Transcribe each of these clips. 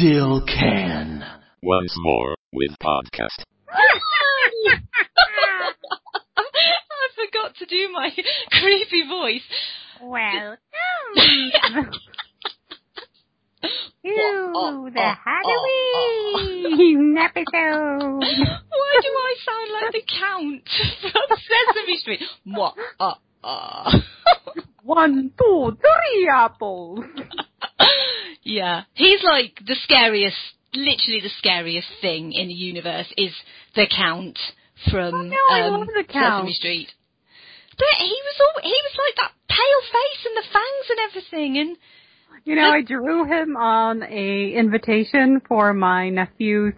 still can. Once more with podcast. I forgot to do my creepy voice. Welcome to the Halloween episode. Why do I sound like the Count from Sesame Street? What? Uh, uh. One, two, three apples. yeah, he's like the scariest, literally the scariest thing in the universe is the Count from Oh, no, um, the Count. Sesame Street. But he was all, he was like that pale face and the fangs and everything, and You know, I drew him on a invitation for my nephew's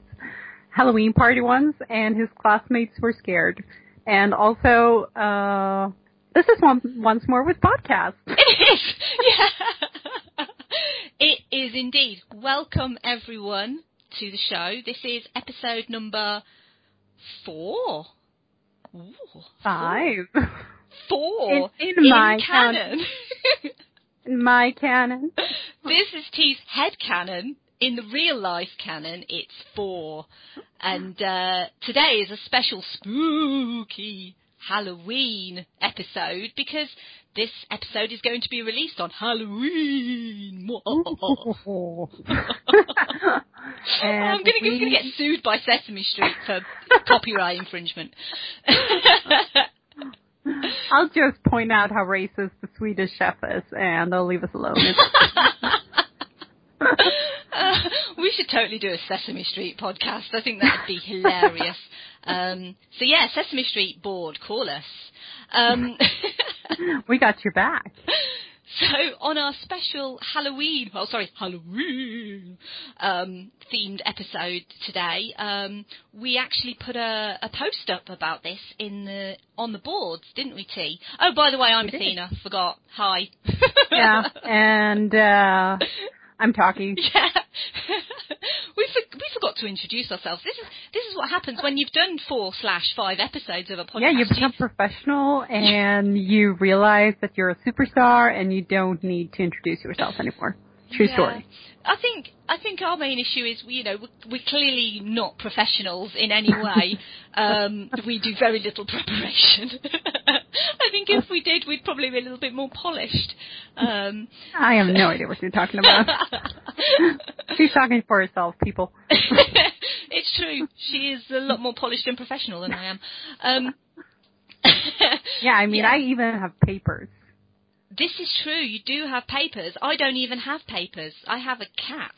Halloween party once, and his classmates were scared. And also, uh, this is one, once more with podcast. It is. Yeah. It is indeed. Welcome everyone to the show. This is episode number four. Ooh, Five. Four. In- in my canon. In my canon. this is T's head canon. In the real life canon, it's four. And uh, today is a special spooky Halloween episode because this episode is going to be released on Halloween. I'm going to get sued by Sesame Street for copyright infringement. I'll just point out how racist the Swedish chef is, and they'll leave us alone. Uh, we should totally do a Sesame Street podcast. I think that would be hilarious. Um, so yeah, Sesame Street board, call us. Um, we got your back. so on our special Halloween, well, sorry, Halloween um, themed episode today, um, we actually put a, a post up about this in the on the boards, didn't we, T? Oh, by the way, I'm. Athena. Forgot. Hi. Yeah, and uh I'm talking. Yeah. we for, we forgot to introduce ourselves. This is this is what happens when you've done four slash five episodes of a podcast. Yeah, you become professional and you realize that you're a superstar and you don't need to introduce yourself anymore. True Yeah. story. I think I think our main issue is you know we're, we're clearly not professionals in any way. um, we do very little preparation. I think if we did, we'd probably be a little bit more polished. Um, I have no idea what you're talking about. She's talking for herself, people. it's true. She is a lot more polished and professional than I am. Um, Yeah, I mean, Yeah. I even have papers. This is true. You do have papers. I don't even have papers. I have a cat.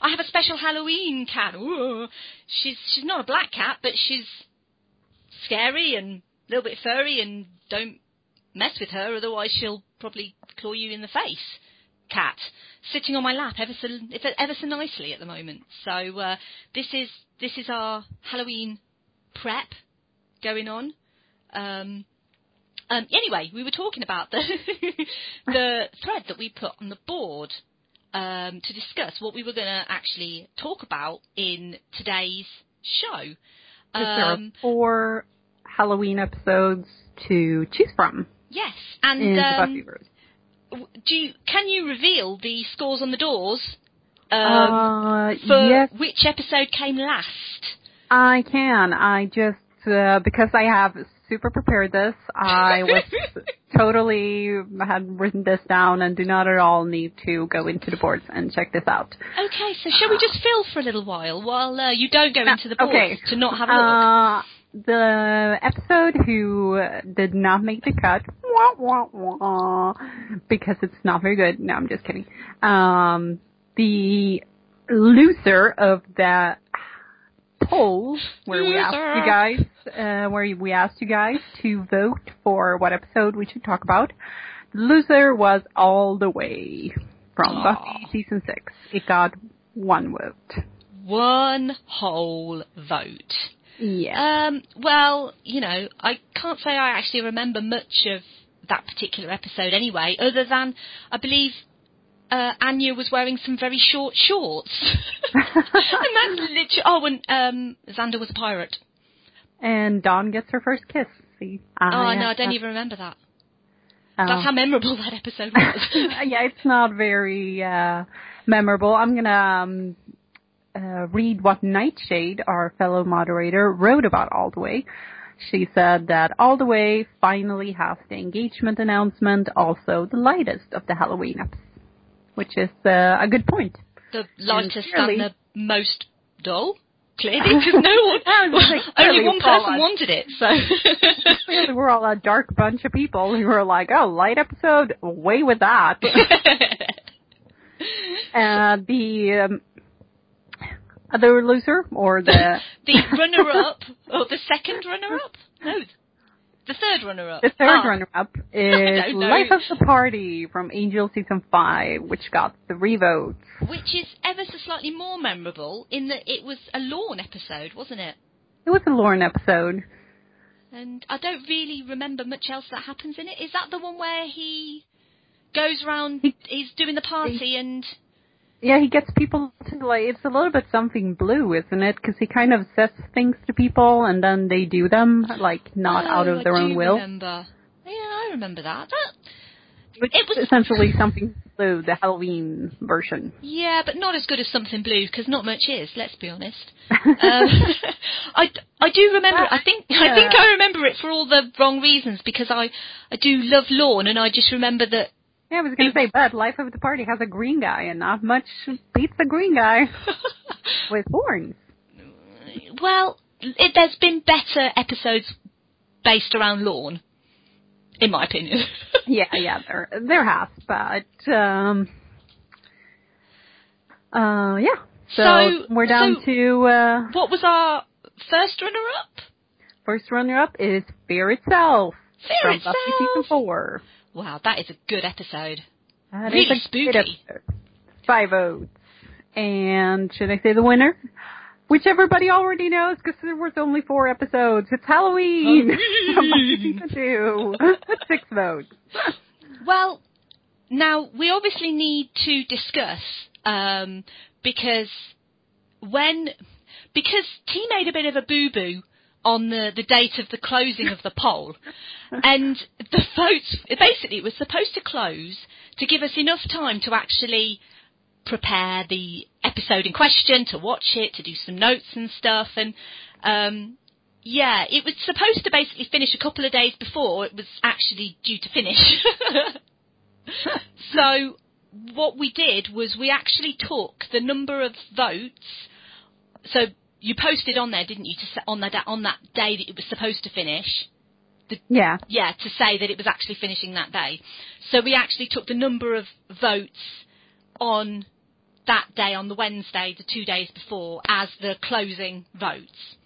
I have a special Halloween cat. Ooh. She's she's not a black cat, but she's scary and little bit furry. And don't mess with her, otherwise she'll probably claw you in the face. Cat sitting on my lap ever so ever so nicely at the moment. So uh, this is this is our Halloween prep going on. Um, um, anyway, we were talking about the the thread that we put on the board um, to discuss what we were going to actually talk about in today's show. 'Cause there are Um, four Halloween episodes to choose from yes, and um, do you, can you reveal the scores on the doors um, uh, for yes, which episode came last? I can. I just uh, because I have super prepared this. I was totally had written this down and do not at all need to go into the boards and check this out. Okay, so shall we just fill for a little while while uh, you don't go Uh, into the boards okay. to not have a look? The episode who did not make the cut, wah, wah, wah, because it's not very good. No, I'm just kidding. Um, the loser of that poll where we asked you guys, uh, where we asked you guys to vote for what episode we should talk about. The loser was all the way from Aw. Buffy season six. It got one vote. One whole vote. Yeah. Um, well, you know, I can't say I actually remember much of that particular episode anyway, other than I believe uh, Anya was wearing some very short shorts. and that's literally. Oh, and um, Xander was a pirate. and Dawn gets her first kiss. See? oh I no, I don't even remember that. Um, That's how memorable that episode was. yeah, it's not very uh, memorable. I'm gonna um, uh, read what Nightshade, our fellow moderator, wrote about All the Way. She said that All the Way finally has the engagement announcement, also the lightest of the Halloween eps, which is uh, a good point. the lightest clearly- and the most dull, clearly, because no one, was only one person wanted it. Clearly, we're all a dark bunch of people who were like, "Oh, light episode, away with that." So. uh, the um, other loser or the the runner-up, or the second runner-up? No, the third runner-up. The third Ah, runner-up is don't know. Life of the Party from Angel Season 5, which got three votes. Which is ever so slightly more memorable in that it was a Lorne episode, wasn't it? It was a Lorne episode. And I don't really remember much else that happens in it. Is that the one where he goes around, He- he's doing the party and... Yeah, he gets people to like, it's a little bit something blue, isn't it? Because he kind of says things to people and then they do them, like, not out Oh, of their I own do will. remember. Yeah, I remember that. that Which It was- essentially something blue, the Halloween version. Yeah, but not as good as something blue because not much is. Let's be honest. Um, I, I do remember. I think yeah. I think I remember it for all the wrong reasons because I I do love Lorne and I just remember that. Yeah, I was going to say, but Life of the Party has a green guy and not much beats a green guy with horns. well, it, there's been better episodes based around Lorne, in my opinion. yeah, yeah, there there has, but um, uh, yeah. So, So- we're down so- to uh, what was our first runner-up? first runner up is Fear itself Fear from Itself. Buffy season four. Wow, that is a good episode. That is Really spooky. Five votes, and should I say the winner? Which everybody already knows because there was only four episodes. It's Halloween. season two. Six votes. Well, now we obviously need to discuss um, because when because T made a bit of a boo boo on the the date of the closing of the poll, and the votes basically it was supposed to close to give us enough time to actually prepare the episode in question, to watch it, to do some notes and stuff, and um, yeah, it was supposed to basically finish a couple of days before it was actually due to finish. so what we did was we actually took the number of votes. So you posted on there, didn't you, to on that on that day that it was supposed to finish? Yeah. Yeah, to say that it was actually finishing that day. So we actually took the number of votes on that day on the Wednesday, the two days before, as the closing votes.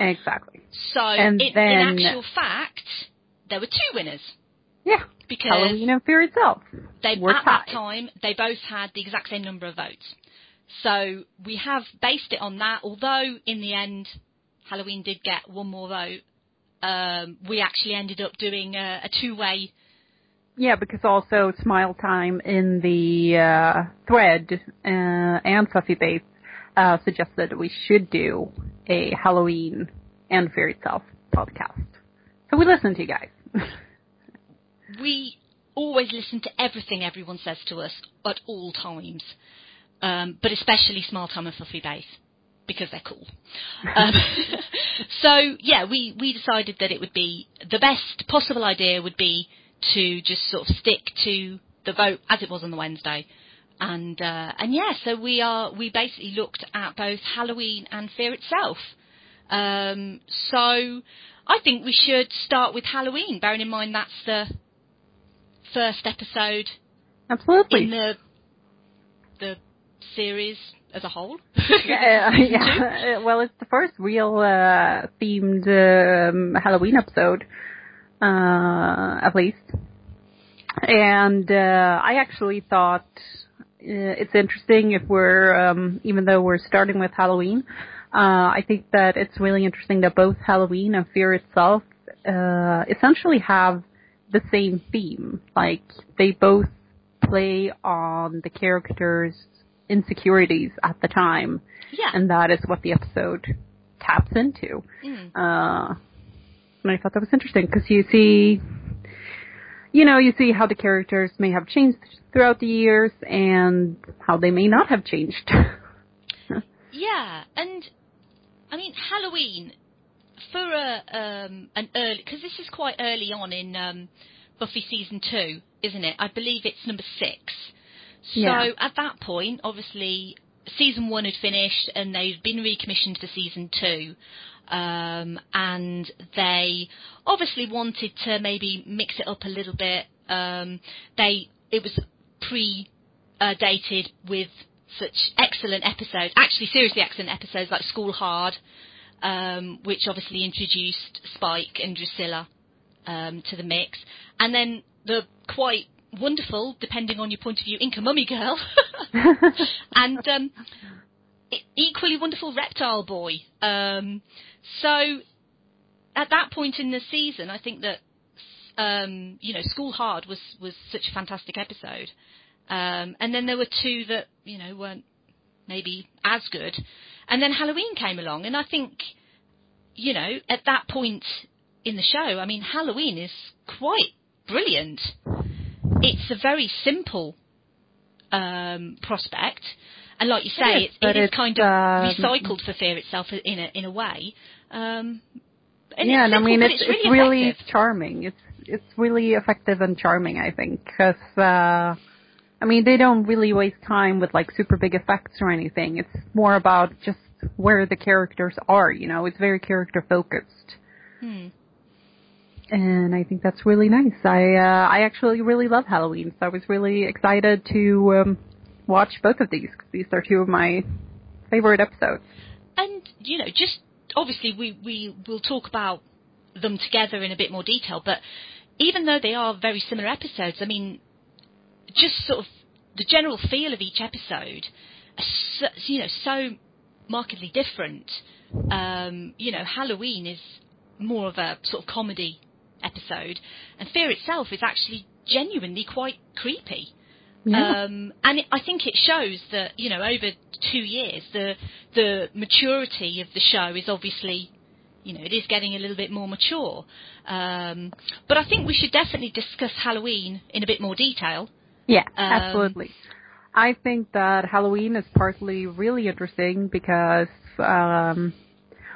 Exactly. So in, then- in actual fact, there were two winners Yeah. because Halloween and Fear itself. they were at that time they both had the exact same number of votes. So we have based it on that. Although in the end, Halloween did get one more vote. Um, we actually ended up doing a, a two-way. Yeah, because also Smile Time in the uh, thread uh, and Fluffy Base uh, suggested we should do a Halloween and Fear Itself podcast. So we listened to you guys. We always listen to everything everyone says to us at all times, um, but especially Smile Time and Fluffy Base because they're cool. Um, so yeah, we we decided that it would be the best possible idea would be to just sort of stick to the vote as it was on the Wednesday. And uh, and yeah, so we are we basically looked at both Halloween and Fear itself. Um, so I think we should start with Halloween, bearing in mind that's the first episode Absolutely. in the the series as a whole. yeah, yeah. Well, it's the first real uh, themed um, Halloween episode, uh, at least. And uh, I actually thought uh, it's interesting if we're, um, even though we're starting with Halloween, uh, I think that it's really interesting that both Halloween and Fear itself uh, essentially have the same theme. Like they both play on the characters' insecurities at the time, yeah. and that is what the episode taps into. Mm. Uh, and I thought that was interesting because you see, you know, you see how the characters may have changed throughout the years and how they may not have changed. Yeah, and I mean Halloween for a um, an early because this is quite early on in um, Buffy season two, isn't it? I believe it's number six. So Yeah. at that point, obviously, season one had finished and they'd been recommissioned for season two. Um, and they obviously wanted to maybe mix it up a little bit. Um, they it was pre uh, dated with such excellent episodes, actually seriously excellent episodes like School Hard, um, which obviously introduced Spike and Drusilla um, to the mix, and then the quite wonderful, depending on your point of view, Inca Mummy Girl, and um, equally wonderful Reptile Boy. Um, so at that point in the season, I think that um, you know School Hard was was such a fantastic episode, um, and then there were two that you know weren't maybe as good, and then Halloween came along, and I think you know at that point in the show, I mean Halloween is quite brilliant. It's a very simple um, prospect, and like you say, It is, it's, but it is kind of um, recycled for Fear itself in a in a way. Um, and yeah, it's and I mean it's it's it's really, really charming. It's it's really effective and charming, I think, because uh, I mean they don't really waste time with like super big effects or anything. It's more about just where the characters are. You know, it's very character focused, Hmm. And I think that's really nice. I uh, I actually really love Halloween, so I was really excited to um, watch both of these because these are two of my favorite episodes. And you know, just obviously we we will talk about them together in a bit more detail, but even though they are very similar episodes, I mean, just sort of the general feel of each episode, so, you know, so markedly different. Um, you know, Halloween is more of a sort of comedy episode, and Fear itself is actually genuinely quite creepy. Yeah. Um, and it, I think it shows that you know over two years the the maturity of the show is obviously you know it is getting a little bit more mature. Um, but I think we should definitely discuss Halloween in a bit more detail. Yeah, Um, absolutely. I think that Halloween is partly really interesting because um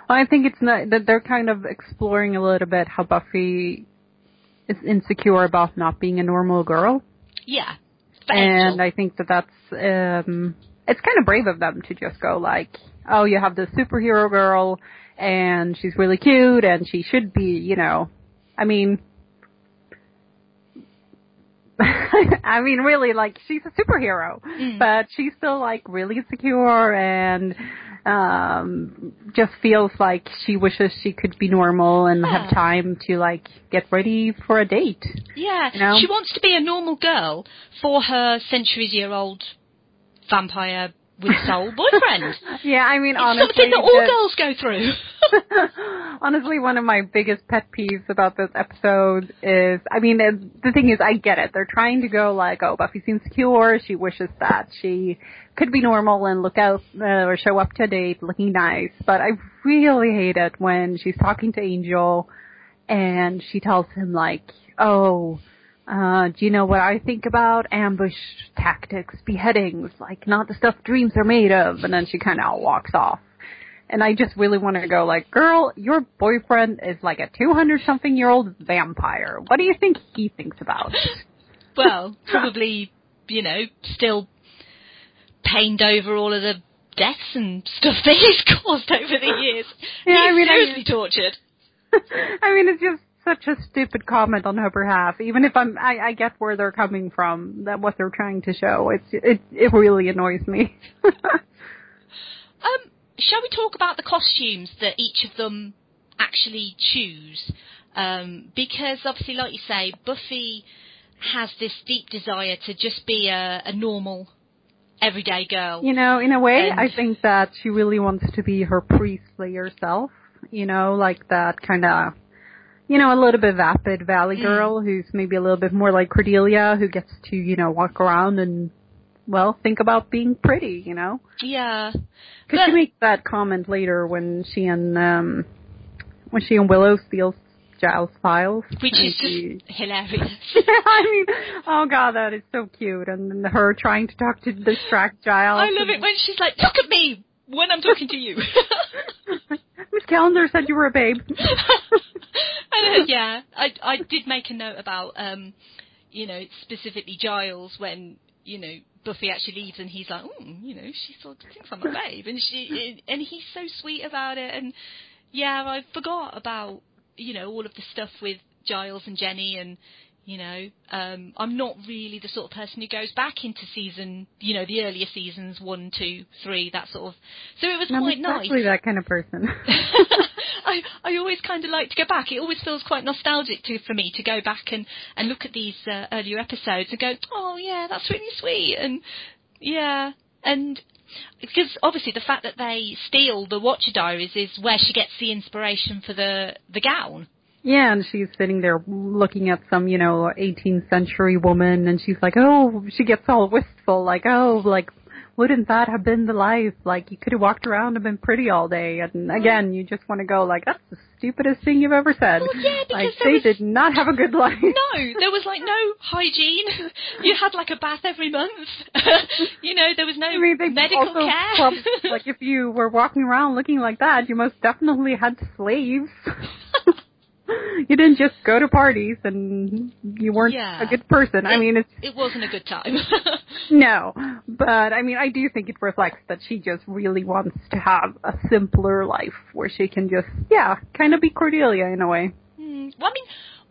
I think it's not that they're kind of exploring a little bit how Buffy is insecure about not being a normal girl, Yeah, and. I think that that's um it's kind of brave of them to just go like, oh, you have this superhero girl, and she's really cute, and she should be, you know, I mean. I mean, really, like she's a superhero, Mm. but she's still like really insecure and um just feels like she wishes she could be normal and Yeah. have time to like get ready for a date. yeah, you know? she wants to be a normal girl for her centuries-year-old vampire with soul boyfriend. Yeah, I mean, It's honestly, something that all girls go through. Honestly, one of my biggest pet peeves about this episode is, I mean, the thing is, I get it. They're trying to go like, oh, Buffy seems insecure. She wishes that she could be normal and look out uh, or show up to date looking nice. But I really hate it when she's talking to Angel and she tells him like, oh, uh, do you know what I think about ambush tactics, beheadings, like not the stuff dreams are made of? And then she kind of walks off. And I just really want to go like, girl, your boyfriend is like a 200 something year old vampire. What do you think he thinks about? well, probably, you know, still pained over all of the deaths and stuff that he's caused over the years. Yeah, I he's mean, I- seriously tortured. I mean, it's just such a stupid comment on her behalf. Even if I'm, I, I get where they're coming from, that what they're trying to show. It's, it, it really annoys me. Um, shall we talk about the costumes that each of them actually choose? Um, because obviously, like you say, Buffy has this deep desire to just be a, a normal, everyday girl. You know, in a way, And- I think that she really wants to be her priestly herself. You know, like that kind of, you know, a little bit vapid valley Mm. girl who's maybe a little bit more like Cordelia, who gets to, you know, walk around and, well, think about being pretty. You know, Yeah. because But- she makes that comment later when she and um when she and Willow steals Giles Files. Which is she- just hilarious. I mean, oh god, that is so cute. And then her trying to talk to distract Giles. I love it when she's like, look at me when I'm talking to you. Calendar said you were a babe. yeah, I I did make a note about um, you know, specifically Giles when you know Buffy actually leaves and he's like, oh, you know, she sort of thinks I'm a babe, and she and he's so sweet about it, and yeah, I forgot about you know all of the stuff with Giles and Jenny and. You know, um, I'm not really the sort of person who goes back into season, you know, the earlier seasons, one, two, three, that sort of. So it was I'm quite exactly nice. that kind of person. I I always kind of like to go back. It always feels quite nostalgic to for me to go back and and look at these uh, earlier episodes and go, oh yeah, that's really sweet, and yeah, and because obviously the fact that they steal the Watcher Diaries is where she gets the inspiration for the the gown. Yeah, and she's sitting there looking at some, you know, 18th century woman, and she's like, oh, she gets all wistful, like, oh, like, wouldn't that have been the life? Like, you could have walked around and been pretty all day. And again, you just want to go, like, that's the stupidest thing you've ever said. Well, yeah, because like, they was- did not have a good life. No, there was like no hygiene. You had like a bath every month. you know, there was no I mean, medical also care. like, if you were walking around looking like that, you most definitely had slaves. you didn't just go to parties and you weren't Yeah. a good person. I mean, it's it wasn't a good time. No, but I mean, I do think it reflects that she just really wants to have a simpler life where she can just, yeah, kind of be Cordelia in a way. Hmm. Well, I mean,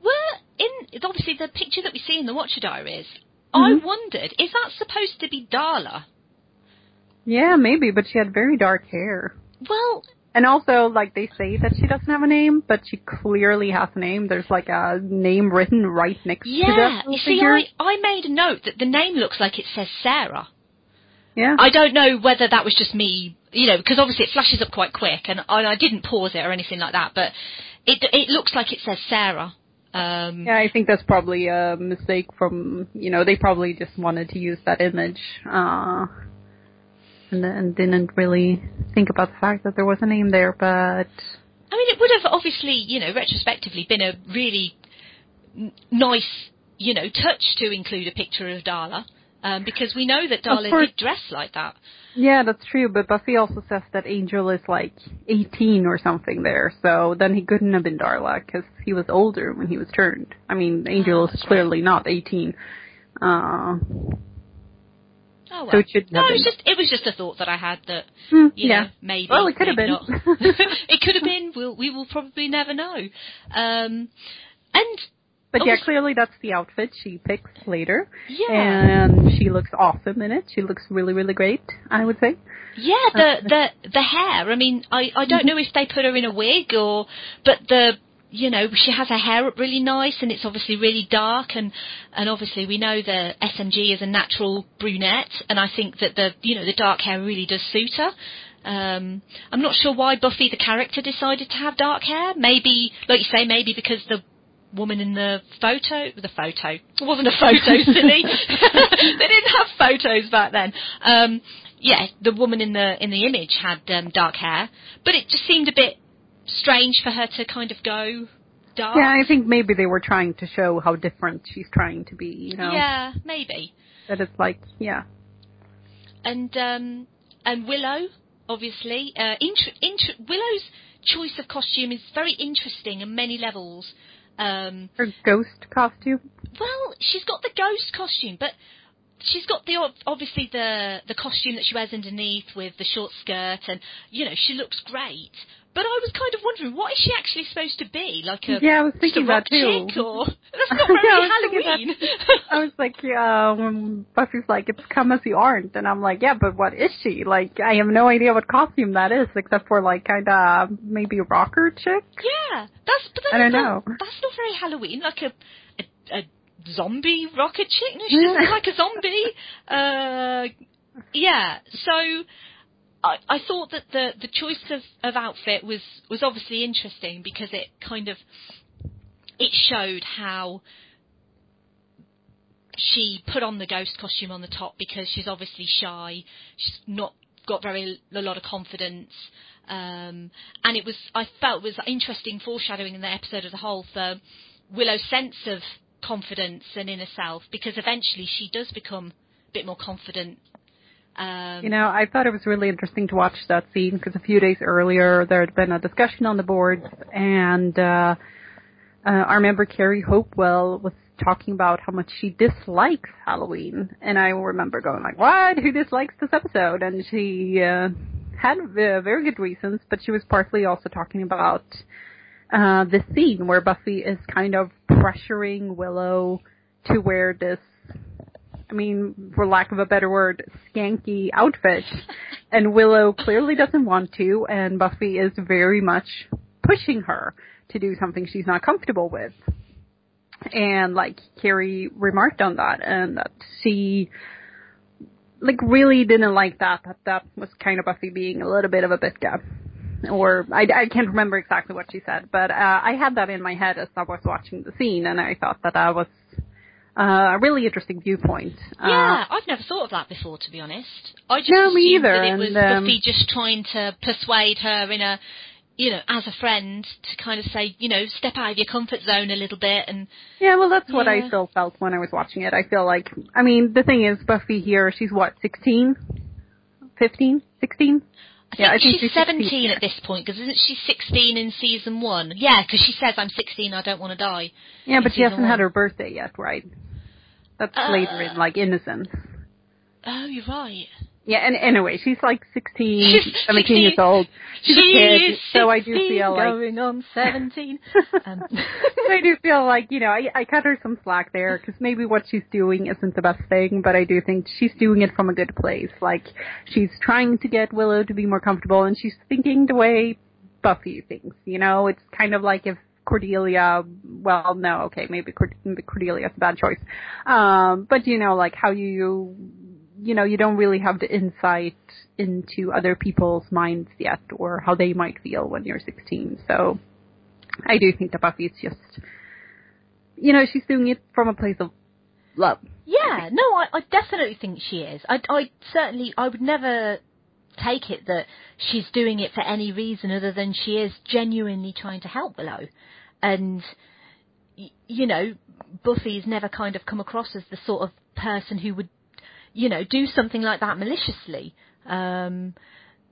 we're in it's obviously the picture that we see in the Watcher Diaries. Mhm. I wondered, is that supposed to be Darla? Yeah, maybe, but she had very dark hair. Well, And also, like, they say that she doesn't have a name, but she clearly has a name. There's like a name written right next to yeah. You little see, figure. I, I made a note that the name looks like it says Sarah. yeah. I don't know whether that was just me, you know, because obviously it flashes up quite quick, and I, I didn't pause it or anything like that, but it it looks like it says Sarah. Um, yeah, I think that's probably a mistake from, you know, they probably just wanted to use that image, uh, and, and didn't really think about the fact that there was a name there, but I mean, it would have obviously, you know, retrospectively been a really n- nice, you know, touch to include a picture of Darla, um, because we know that Darla course. did dress like that. Yeah, that's true, but Buffy also says that Angel is like 18 or something there, so then he couldn't have been Darla because he was older when he was turned. I mean, Angel Oh, is clearly not 18. Uh, Oh well. So it shouldn't no, it was just it was just a thought that I had that hmm, you yeah. know maybe. Well, it could have been. it could have been. We'll, we will probably never know. Um, and But yeah, clearly that's the outfit she picks later. yeah, And she looks awesome in it. She looks really, really great, I would say. Yeah, the the the hair. I mean, I I don't know if they put her in a wig or, but the you know she has her hair up really nice and it's obviously really dark and and obviously we know the SMG is a natural brunette and I think that the you know the dark hair really does suit her. Um, I'm not sure why Buffy the character decided to have dark hair. Maybe, like you say, maybe because the woman in the photo, the photo, it wasn't a photo, silly. they didn't have photos back then. Um, yeah, the woman in the in the image had um, dark hair, but it just seemed a bit strange for her to kind of go dark. Yeah, I think maybe they were trying to show how different she's trying to be, you know? Yeah, maybe. That it's like, yeah. And um, and Willow, obviously, uh, intr- intr- Willow's choice of costume is very interesting on many levels. Um, Her ghost costume. Well, she's got the ghost costume, but she's got the ob- obviously the the costume that she wears underneath with the short skirt, and you know she looks great. But I was kind of wondering, what is she actually supposed to be? Like a Yeah, I was thinking that too. chick, or that's not Yeah, very I was thinking Halloween. I was like, yeah, when Buffy's like, it's come as you aren't. And I'm like, yeah, but what is she? Like, I have no idea what costume that is, except for like kind of maybe rocker chick. yeah, that's but I don't not, know. That's not very Halloween. Like a a, a zombie rocket chick. No, she doesn't like a zombie. Uh, yeah, so. I, I thought that the, the choice of, of outfit was, was obviously interesting because it kind of it showed how she put on the ghost costume on the top because she's obviously shy. She's not got very a lot of confidence. Um, and it was, I felt, was interesting foreshadowing in the episode as a whole for Willow's sense of confidence and inner self, because eventually she does become a bit more confident. Um, You know, I thought it was really interesting to watch that scene because a few days earlier there had been a discussion on the board, and uh, uh, our member Carrie Hopewell was talking about how much she dislikes Halloween, and I remember going like, "What? Who dislikes this episode?" And she uh, had uh, very good reasons, but she was partly also talking about uh, the scene where Buffy is kind of pressuring Willow to wear this I mean, for lack of a better word, skanky outfit. And Willow clearly doesn't want to, and Buffy is very much pushing her to do something she's not comfortable with. And like Carrie remarked on that, and that she like really didn't like that. That that was kind of Buffy being a little bit of a bitka. Or I, I can't remember exactly what she said, but uh, I had that in my head as I was watching the scene, and I thought that that was uh, a really interesting viewpoint. Uh, yeah, I've never thought of that before, to be honest. I just No, me either, that it was and, um, Buffy just trying to persuade her in a, you know, as a friend to kind of say, you know, step out of your comfort zone a little bit and Yeah, well, that's what I Yeah. still felt when I was watching it. I feel like, I mean, the thing is, Buffy here, she's what, 16? 15? 16? I think, Yeah, I think she's she's 16 17 at this point because isn't she 16 in season one? Yeah, because she says I'm 16, I don't want to die. Yeah, but she hasn't had her birthday yet, right? That's Uh, later in, like, Innocence. Oh, you're right. Yeah, and anyway, she's like 16, She's 17 years old. She's she a kid, is so I do feel like going on 17. um, I do feel like, you know, I, I cut her some slack there because maybe what she's doing isn't the best thing, but I do think she's doing it from a good place. Like, she's trying to get Willow to be more comfortable and she's thinking the way Buffy thinks, you know? It's kind of like if Cordelia, well, no, okay, maybe Cord- Cordelia's a bad choice. Um, but you know, like how you, you know, you don't really have the insight into other people's minds yet or how they might feel when you're 16. So, I do think that Buffy is just, you know, she's doing it from a place of love. Yeah, no, I, I definitely think she is. I, I certainly, I would never take it that she's doing it for any reason other than she is genuinely trying to help Willow. And, you know, Buffy's never kind of come across as the sort of person who would, you know, do something like that maliciously. Um,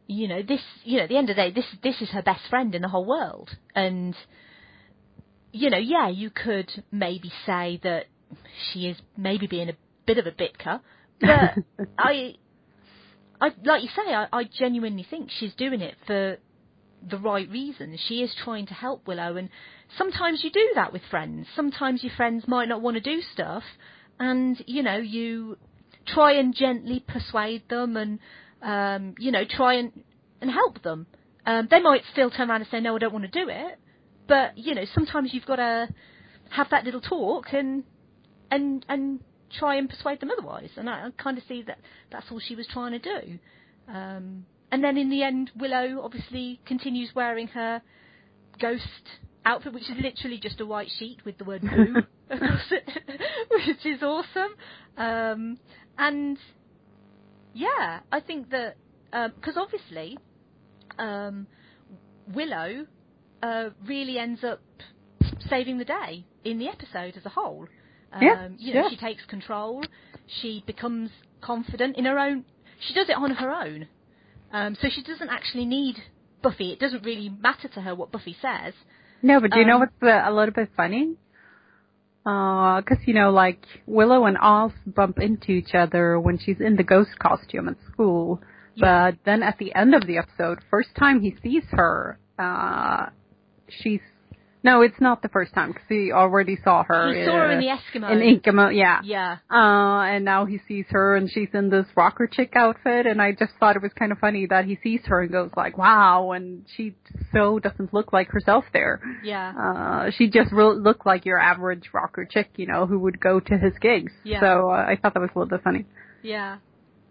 you know, this, you know, at the end of the day, this, this is her best friend in the whole world. And, you know, yeah, you could maybe say that she is maybe being a bit of a bitker, but I, I like you say, I, I genuinely think she's doing it for the right reasons. She is trying to help Willow, and sometimes you do that with friends. Sometimes your friends might not want to do stuff, and you know you try and gently persuade them, and um, you know try and and help them. Um, they might still turn around and say, "No, I don't want to do it," but you know sometimes you've got to have that little talk and and and try and persuade them otherwise. And I, I kind of see that that's all she was trying to do. Um, and then in the end, Willow obviously continues wearing her ghost outfit, which is literally just a white sheet with the word boo across it, which is awesome. Um, and yeah, I think that because obviously um, Willow uh, really ends up saving the day in the episode as a whole. Um, Yeah, you know, yeah. she takes control. She becomes confident in her own. She does it on her own. Um, so she doesn't actually need Buffy. It doesn't really matter to her what Buffy says. No, but do you know Um, what's uh, a little bit funny? Uh 'cause you know, like Willow and Oz bump into each other when she's in the ghost costume at school. Yeah. But then at the end of the episode, first time he sees her, uh, she's no, it's not the first time because he already saw her. He saw her in the Eskimo. in Inkamo, yeah. Yeah. Uh, and now he sees her and she's in this rocker chick outfit and I just thought it was kind of funny that he sees her and goes like, wow, and she so doesn't look like herself there. Yeah. Uh, she just re- looked like your average rocker chick, you know, who would go to his gigs. Yeah. So uh, I thought that was a little bit funny. Yeah.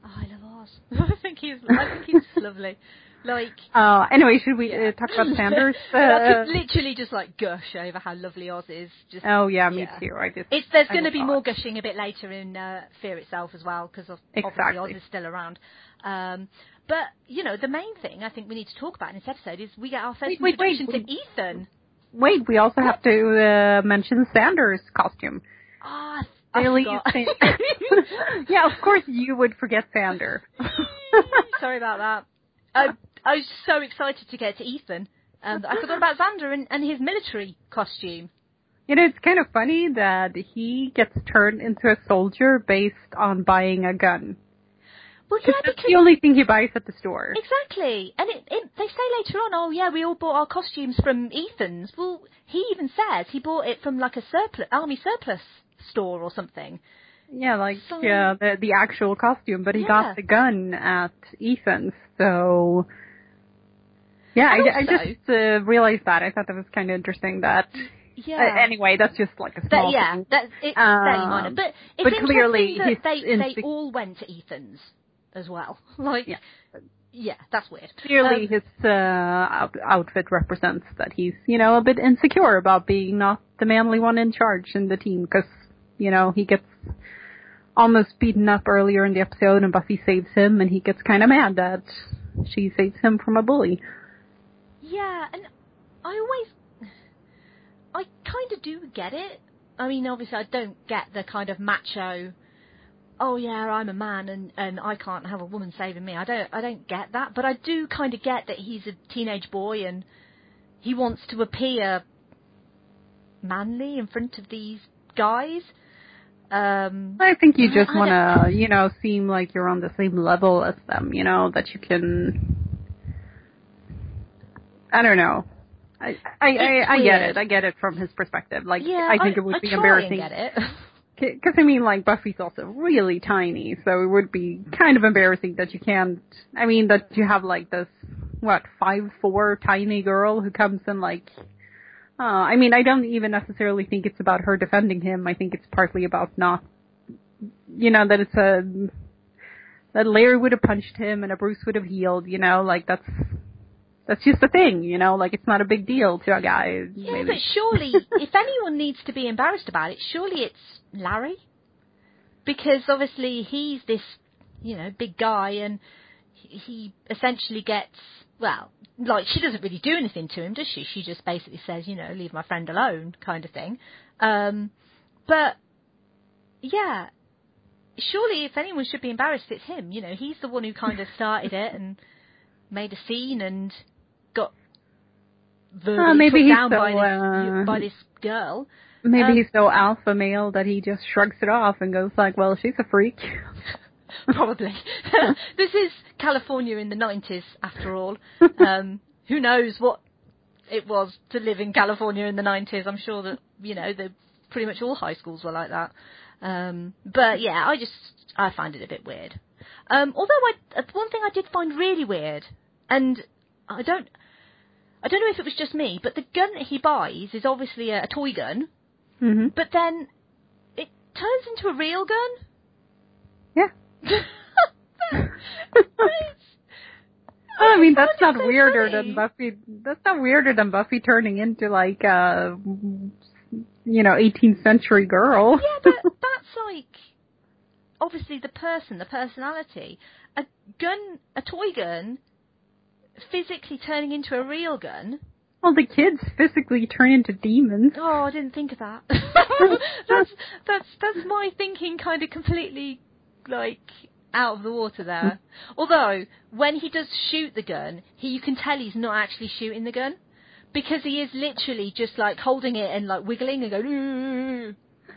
Oh, I love Oz. I think he's. I think he's lovely. Like. Uh, anyway, should we Yeah. uh, talk about Xander's? I Uh, could literally just like gush over how lovely Oz is. Just oh yeah, me Yeah. too. I just It's there's going to be more gushing a bit later in uh, Fear itself as well because obviously Oz Exactly. is still around. Um, But you know, the main thing I think we need to talk about in this episode is we get our first Wait, wait, wait, introduction to Ethan. Wait, we also have to uh, mention Xander's' costume. Ah, I Really, forgot. you think- yeah, of course you would forget Xander. Sorry about that. I, I was so excited to get to Ethan. Um, I forgot about Xander and, and his military costume. You know, it's kind of funny that he gets turned into a soldier based on buying a gun. Well, yeah, That's because the only thing he buys at the store. exactly, and it, it, they say later on, oh yeah, we all bought our costumes from Ethan's. Well, he even says he bought it from like a surplus army surplus store or something. Yeah, like So- yeah, the the actual costume, but he Yeah. got the gun at Ethan's, so yeah, I, I just uh, realized that. I thought that was kind of interesting. That Yeah. uh, anyway, that's just like a small yeah, thing. that's it's Um, fairly minor, but it's but interesting clearly that they they all went to Ethan's as well. Like, Yeah. yeah, that's weird. Clearly, Um, his uh, out- outfit represents that he's, you know, a bit insecure about being not the manly one in charge in the team because, you know, he gets almost beaten up earlier in the episode and Buffy saves him and he gets kind of mad that she saves him from a bully. Yeah, and I always, I kind of do get it. I mean, obviously, I don't get the kind of macho. Oh yeah, I'm a man and and I can't have a woman saving me. I don't I don't get that, but I do kind of get that he's a teenage boy and he wants to appear manly in front of these guys. Um, I think you just want to, you know, seem like you're on the same level as them, you know, that you can. I don't know. I I I, I get it. I get it from his perspective. Like yeah, I think it would I be embarrassing. Get it. Because I mean, like Buffy's also really tiny, so it would be kind of embarrassing that you can't. I mean, that you have like this what five four tiny girl who comes and like. Uh, I mean, I don't even necessarily think it's about her defending him. I think it's partly about not, you know, that it's a that Larry would have punched him and a Bruce would have healed. You know, like that's that's just the thing. You know, like it's not a big deal to a guy. Yeah, maybe. but surely, if anyone needs to be embarrassed about it, surely it's Larry. Because obviously he's this, you know, big guy and he- essentially gets, well, like she doesn't really do anything to him, does she? She just basically says, you know, leave my friend alone kind of thing. Um, but, yeah, surely if anyone should be embarrassed, it's him. You know, he's the one who kind of started it and made a scene and verbally Uh, maybe put he's down so, by this uh, by this girl. Maybe Um, he's so alpha male that he just shrugs it off and goes like, "Well, she's a freak." Probably. this is California in the nineties, after all. Um, who knows what it was to live in California in the nineties? I'm sure that you know, the pretty much all high schools were like that. Um, but yeah, I just I find it a bit weird. Um, although I, uh, one thing I did find really weird, and I don't, I don't know if it was just me, but the gun that he buys is obviously a, a toy gun, hmm but then it turns into a real gun. Yeah. I mean, that's not weirder than Buffy. That's not weirder than Buffy turning into like a, you know, 18th century girl. Yeah, but that's like obviously the person, the personality. A gun, a toy gun, physically turning into a real gun. well, the kids physically turn into demons. Oh, I didn't think of that. that's that's that's my thinking, kind of completely like out of the water there. Mm. Although when he does shoot the gun, he you can tell he's not actually shooting the gun because he is literally just like holding it and like wiggling and going. "Ooh."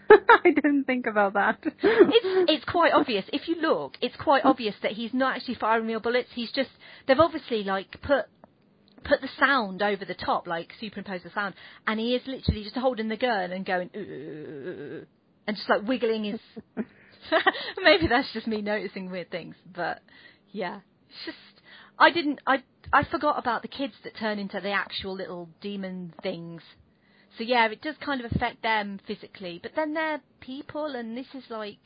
I didn't think about that. it's it's quite obvious if you look. It's quite obvious that he's not actually firing real bullets. He's just they've obviously like put put the sound over the top, like superimpose the sound, and he is literally just holding the gun and going "Ooh," and just like wiggling his. Maybe that's just me noticing weird things, but yeah, it's just I didn't I I forgot about the kids that turn into the actual little demon things. So yeah, it does kind of affect them physically, but then they're people, and this is like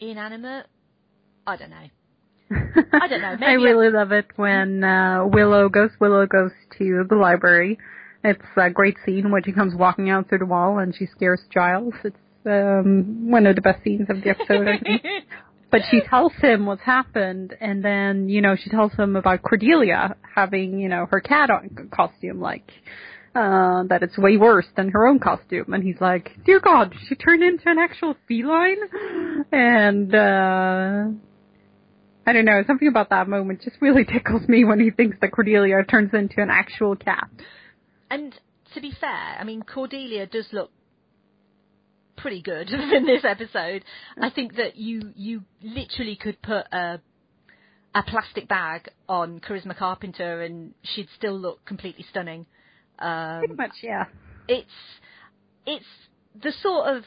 inanimate. I don't know. I don't know, maybe I really love it when uh, Willow goes. Willow goes to the library. It's a great scene when she comes walking out through the wall and she scares Giles. It's um, one of the best scenes of the episode. I think. but she tells him what's happened, and then you know she tells him about Cordelia having you know her cat on costume, like uh that it's way worse than her own costume, and he's like, "Dear God, she turned into an actual feline," and uh I don't know, something about that moment just really tickles me when he thinks that Cordelia turns into an actual cat. And to be fair, I mean Cordelia does look pretty good in this episode. I think that you you literally could put a a plastic bag on Charisma Carpenter and she'd still look completely stunning. Um, Pretty much, yeah. it's it's the sort of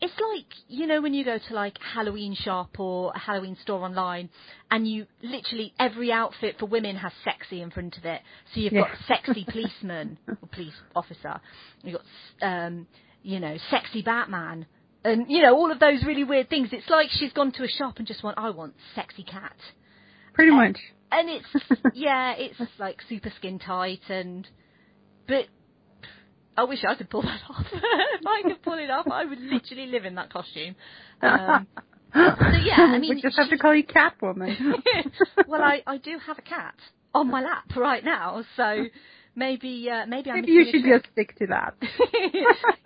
it's like you know when you go to like Halloween shop or a Halloween store online and you literally every outfit for women has sexy in front of it. So you've got sexy policeman or police officer. You've got um, you know sexy Batman. And you know all of those really weird things. It's like she's gone to a shop and just went, "I want sexy cat," Pretty much. and it's yeah, it's like super skin tight and but I wish I could pull that off. if I could pull it off, I would literally live in that costume. Um, so yeah, I mean, we just have to call you Catwoman. well, I, I do have a cat on my lap right now, so maybe uh, maybe I'm Maybe you should just stick to that.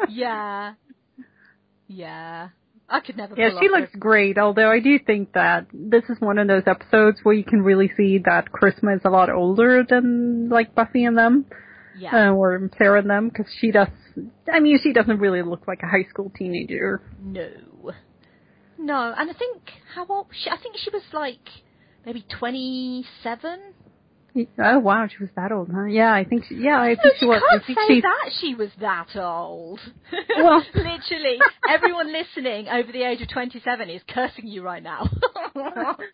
yeah, yeah. I could never. Yeah, she looks great, although I do think that this is one of those episodes where you can really see that Charisma is a lot older than, like, Buffy and them, yeah. uh, or Sarah and them, because she does, I mean, she doesn't really look like a high school teenager. No. No, and I think how old? She, I think she was like maybe twenty-seven. Oh wow, she was that old, huh? Yeah, I think she, yeah, I No, think she was. I can't think say she, that she was that old. Well- literally, everyone listening over the age of twenty-seven is cursing you right now.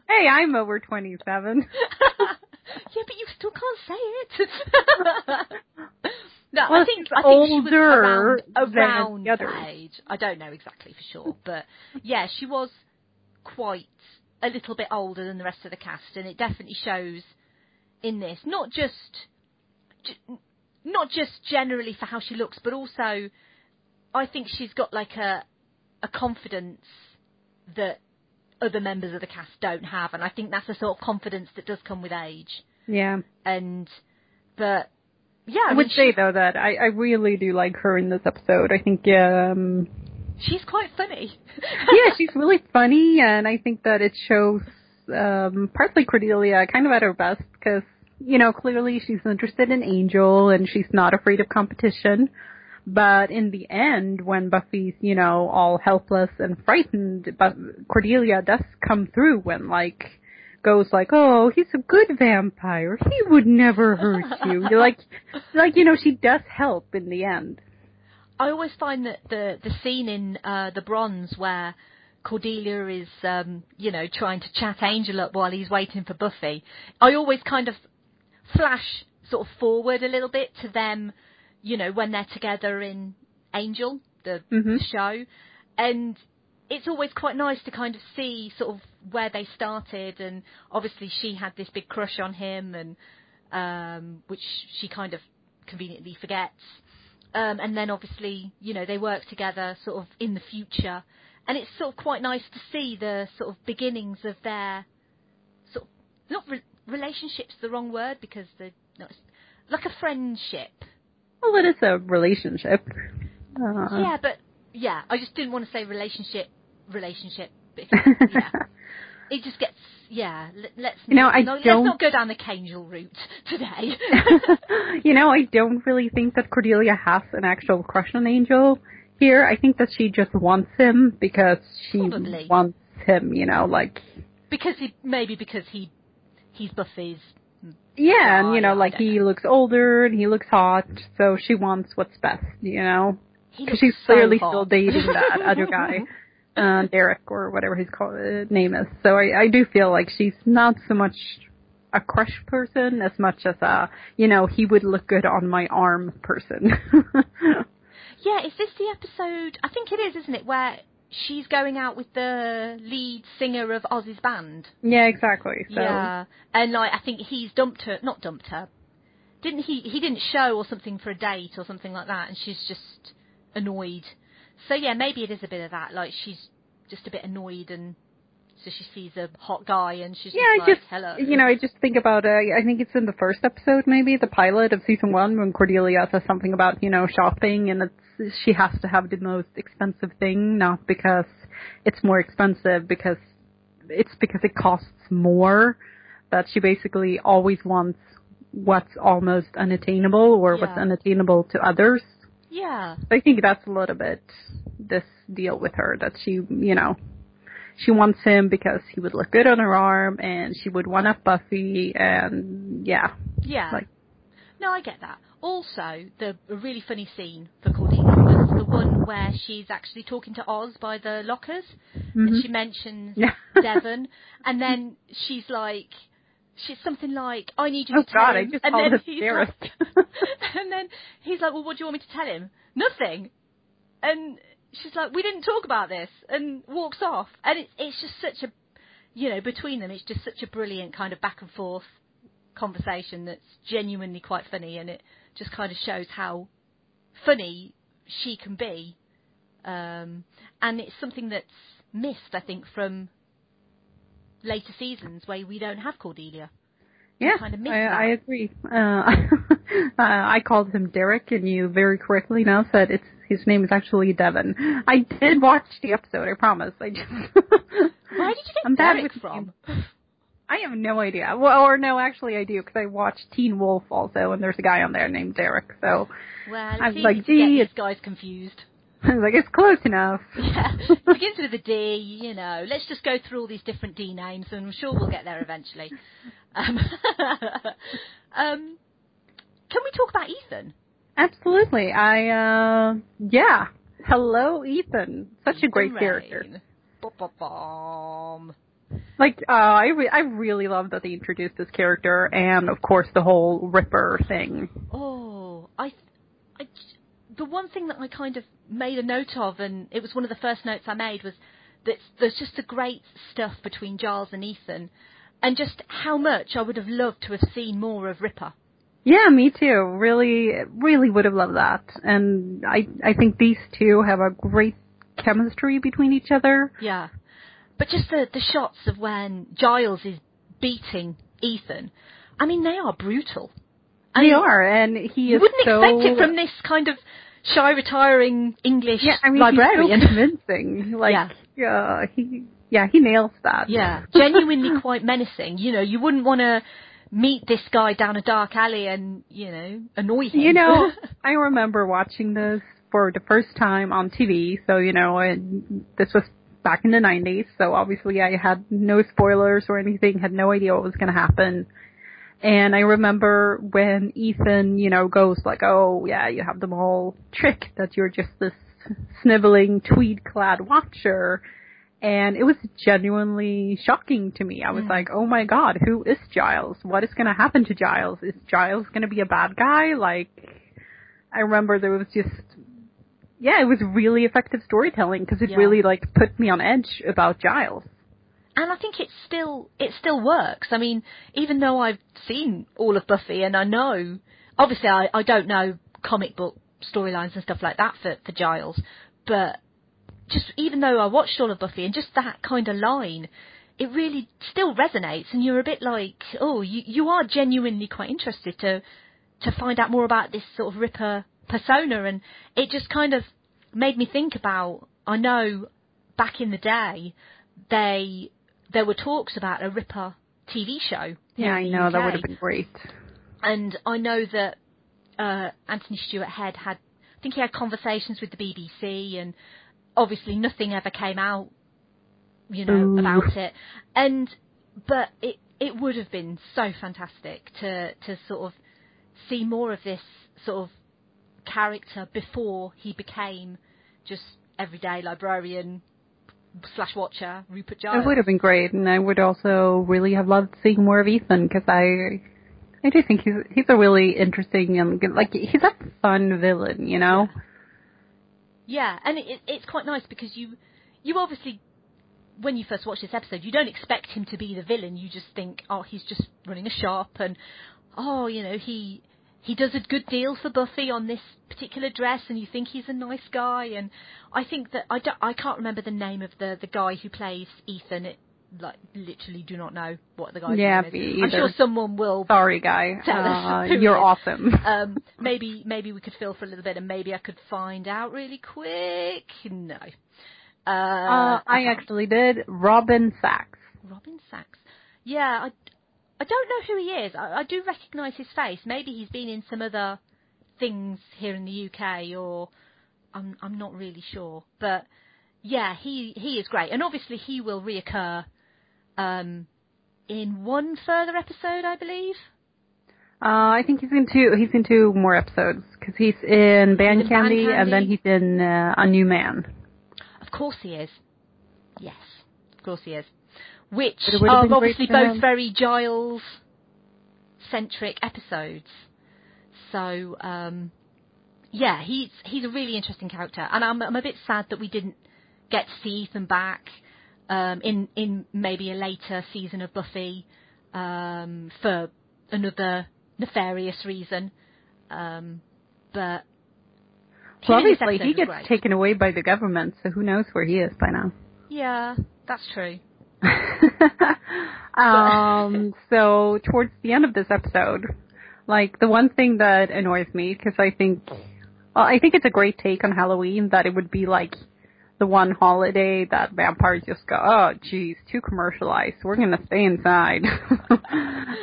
hey, I'm over 27. yeah, but you still can't say it. no, Well, I think I think she was around, around that age. I don't know exactly for sure, but yeah, she was quite a little bit older than the rest of the cast, and it definitely shows in this. Not just, not just generally for how she looks, but also, I think she's got like a a confidence that other members of the cast don't have, and I think that's a sort of confidence that does come with age. Yeah. And but yeah, I, I mean, would say she- though that I, I really do like her in this episode. I think um she's quite funny. yeah, she's really funny, and I think that it shows um, partly Cordelia kind of at her best because you know clearly she's interested in Angel and she's not afraid of competition. But in the end, when Buffy's you know all helpless and frightened, but Cordelia does come through when like goes like, "Oh, he's a good vampire. He would never hurt you." You're like, like you know, she does help in the end. I always find that the the scene in uh, the Bronze where Cordelia is, um, you know, trying to chat Angel up while he's waiting for Buffy. I always kind of flash sort of forward a little bit to them, you know, when they're together in Angel, the, Mhm. the show, and it's always quite nice to kind of see sort of where they started, and obviously she had this big crush on him, and um, which she kind of conveniently forgets. Um, and then obviously, you know, they work together sort of in the future. And it's sort of quite nice to see the sort of beginnings of their sort of, not re- relationship's the wrong word because they're not, like a friendship. Well, it is a relationship. Uh, yeah, but yeah, I just didn't want to say relationship, relationship. Because, yeah, it just gets, yeah, let, let's, You know, I no, let's don't- go down the Angel route today. you know, I don't really think that Cordelia has an actual crush on Angel here. I think that she just wants him because she Probably. wants him, you know, like because he, maybe because he, he's Buffy's yeah, and you Oh, know, like he looks older and he looks hot, so she wants what's best, you know. Because she's so clearly hot. still dating that other guy, uh, Derek or whatever his call, uh, name is. So I, I do feel like she's not so much a crush person as much as a, you know, he would look good on my arm person. Yeah, is this the episode? I think it is, isn't it? Where she's going out with the lead singer of Oz's band. yeah, exactly. So Yeah, and like I think he's dumped her, not dumped her. Didn't he? He didn't show or something for a date or something like that, and she's just annoyed. So yeah, maybe it is a bit of that. Like she's just a bit annoyed and So she sees a hot guy and she's Yeah, I just like, just hello. you know, I just think about uh, I think it's in the first episode, maybe the pilot of season one, when Cordelia says something about you know shopping, and it's she has to have the most expensive thing, not because it's more expensive, because it's because it costs more. That she basically always wants what's almost unattainable or what's unattainable to others. Yeah. I think that's a little bit this deal with her that she, you know, she wants him because he would look good on her arm and she would one up Buffy and yeah. Yeah. Like- no, I get that. Also, the really funny scene for Cordelia was the one where she's actually talking to Oz by the lockers, Mhm. and she mentions Yeah. Devon, and then she's like, she's something like, "I need you Oh to tell god, I him," just and then he's like, and then he's like, "Well, what do you want me to tell him?" Nothing. And she's like, "We didn't talk about this," and walks off. And it's it's just such a, you know, between them, it's just such a brilliant kind of back and forth conversation that's genuinely quite funny, and it just kind of shows how funny she can be. Um, and it's something that's missed, I think, from later seasons where we don't have Cordelia. yeah, kinda I. I agree. Uh, uh, I called him Derek and you very correctly now said it's his name is actually Devon. I did watch the episode, I promise. I just Where did you get I'm bad with from? I have no idea. Well, or no, actually I do because I watched Teen Wolf also, and there's a guy on there named Derek. So Well, I was like, gee, it's- guys confused. I was like, it's close enough. Yeah, it begins with a D, you know. Let's just go through all these different D names, and I'm sure we'll get there eventually. Um, um, can we talk about Ethan? Absolutely. I uh yeah. Hello, Ethan. Such a great Ethan character. Ba-ba-bum. Like, uh, I re- I really love that they introduced this character, and of course the whole Ripper thing. Oh, I, I, the one thing that I kind of made a note of, and it was one of the first notes I made, was that there's just the great stuff between Giles and Ethan, and just how much I would have loved to have seen more of Ripper. Yeah, me too. Really, really would have loved that. And I I think these two have a great chemistry between each other. Yeah, but just the the shots of when Giles is beating Ethan, I mean they are brutal. I they mean, are, and he is You wouldn't so. expect it from this kind of shy, retiring English yeah, I mean, librarian. he's so convincing. Like, yeah, uh, he yeah he nails that. Yeah, genuinely quite menacing. You know, you wouldn't want to meet this guy down a dark alley and you know annoy him. You know, I remember watching this for the first time on TV. So you know, and this was back in the '90s. So obviously, I had no spoilers or anything. Had no idea what was going to happen. And I remember when Ethan, you know, goes like, "Oh yeah, you have them all tricked that you're just this sniveling tweed-clad watcher." And it was genuinely shocking to me. I was Mm. like, "Oh my god, who is Giles? What is going to happen to Giles? Is Giles going to be a bad guy?" Like, I remember there was just, yeah, it was really effective storytelling because it Yeah. really like put me on edge about Giles. and I think it still it still works. I mean, even though I've seen all of Buffy and I know, obviously I, I don't know comic book storylines and stuff like that for for Giles, but just even though I watched all of Buffy and just that kind of line, it really still resonates, and you're a bit like, oh, you you are genuinely quite interested to to find out more about this sort of Ripper persona, and it just kind of made me think about. I know back in the day, they there were talks about a Ripper TV show. Yeah, I know that would have been great. And I know that uh, Anthony Stewart Head had, I think he had conversations with the BBC, and obviously nothing ever came out, you know, about it. And but it it would have been so fantastic to to sort of see more of this sort of character before he became just everyday librarian slash watcher Rupert Giles. It would have been great, and I would also really have loved seeing more of Ethan because I, I do think he's he's a really interesting and like he's a fun villain, you know. Yeah, and it, it's quite nice because you you obviously when you first watch this episode, you don't expect him to be the villain. You just think, oh, he's just running a shop, and oh, you know, he he does a good deal for Buffy on this particular dress, and you think he's a nice guy. And I think that I don't, I can't remember the name of the the guy who plays Ethan. It, like literally do not know what the guy's Yeah, name is. I'm sure someone will. Sorry, guy. Tell us Uh, you're awesome. Um, maybe maybe we could fill for a little bit, and maybe I could find out really quick. No. Uh, Uh, I actually did. Robin Sachs. Robin Sachs. Yeah, I, I don't know who he is. I, I do recognise his face. Maybe he's been in some other things here in the UK, or I'm I'm not really sure. But yeah, he he is great, and obviously he will reoccur um, in one further episode, I believe. Uh, I think he's into he's into more episodes because he's in Band in Band Candy, and then he's in uh, A New Man. Of course he is. Yes, of course he is. Which But it would have are obviously both very Giles centric episodes. So um, yeah, he's he's a really interesting character, and I'm I'm a bit sad that we didn't get to see Ethan back um, in in maybe a later season of Buffy um, for another nefarious reason. Um, but Well, obviously he gets great. taken away by the government, so who knows where he is by now. Yeah, that's true. um, so towards the end of this episode, like the one thing that annoys me because I think, well, I think it's a great take on Halloween that it would be like the one holiday that vampires just go, oh, geez, too commercialized. We're gonna stay inside,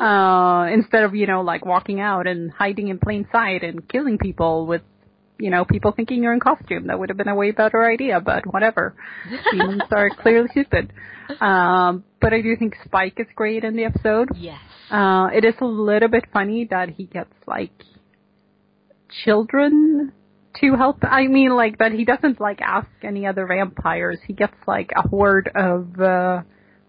uh, instead of you know like walking out and hiding in plain sight and killing people with. You know, people thinking you're in costume. That would have been a way better idea, but whatever. Demons are clearly stupid. Um, but I do think Spike is great in the episode. Yes. Uh, it is a little bit funny that he gets like children to help. I mean, like but he doesn't like ask any other vampires. He gets like a horde of uh,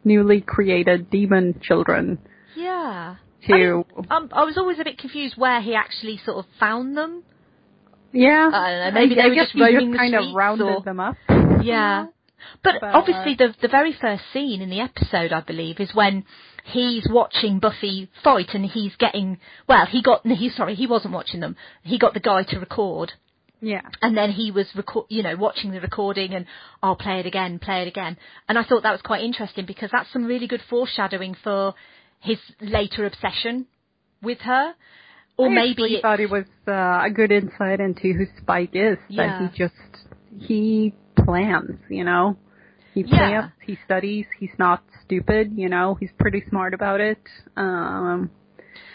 newly created demon children Yeah. to. I, mean, um, I was always a bit confused where he actually sort of found them. yeah, I don't know, maybe I, they were guess just he roaming the kind of rounded or- them up. Yeah. But, But- obviously, the the very first scene in the episode, I believe, is when he's watching Buffy fight, and he's getting well. He got he sorry, he wasn't watching them. He got the guy to record, Yeah. and then he was record, you know, watching the recording, and I'll play it again, play it again. And I thought that was quite interesting because that's some really good foreshadowing for his later obsession with her, or I maybe it's- thought it was uh, a good insight into who Spike is. Yeah. That he just he plans, you know. He Yeah. plans, he studies, he's not stupid, you know, he's pretty smart about it. Um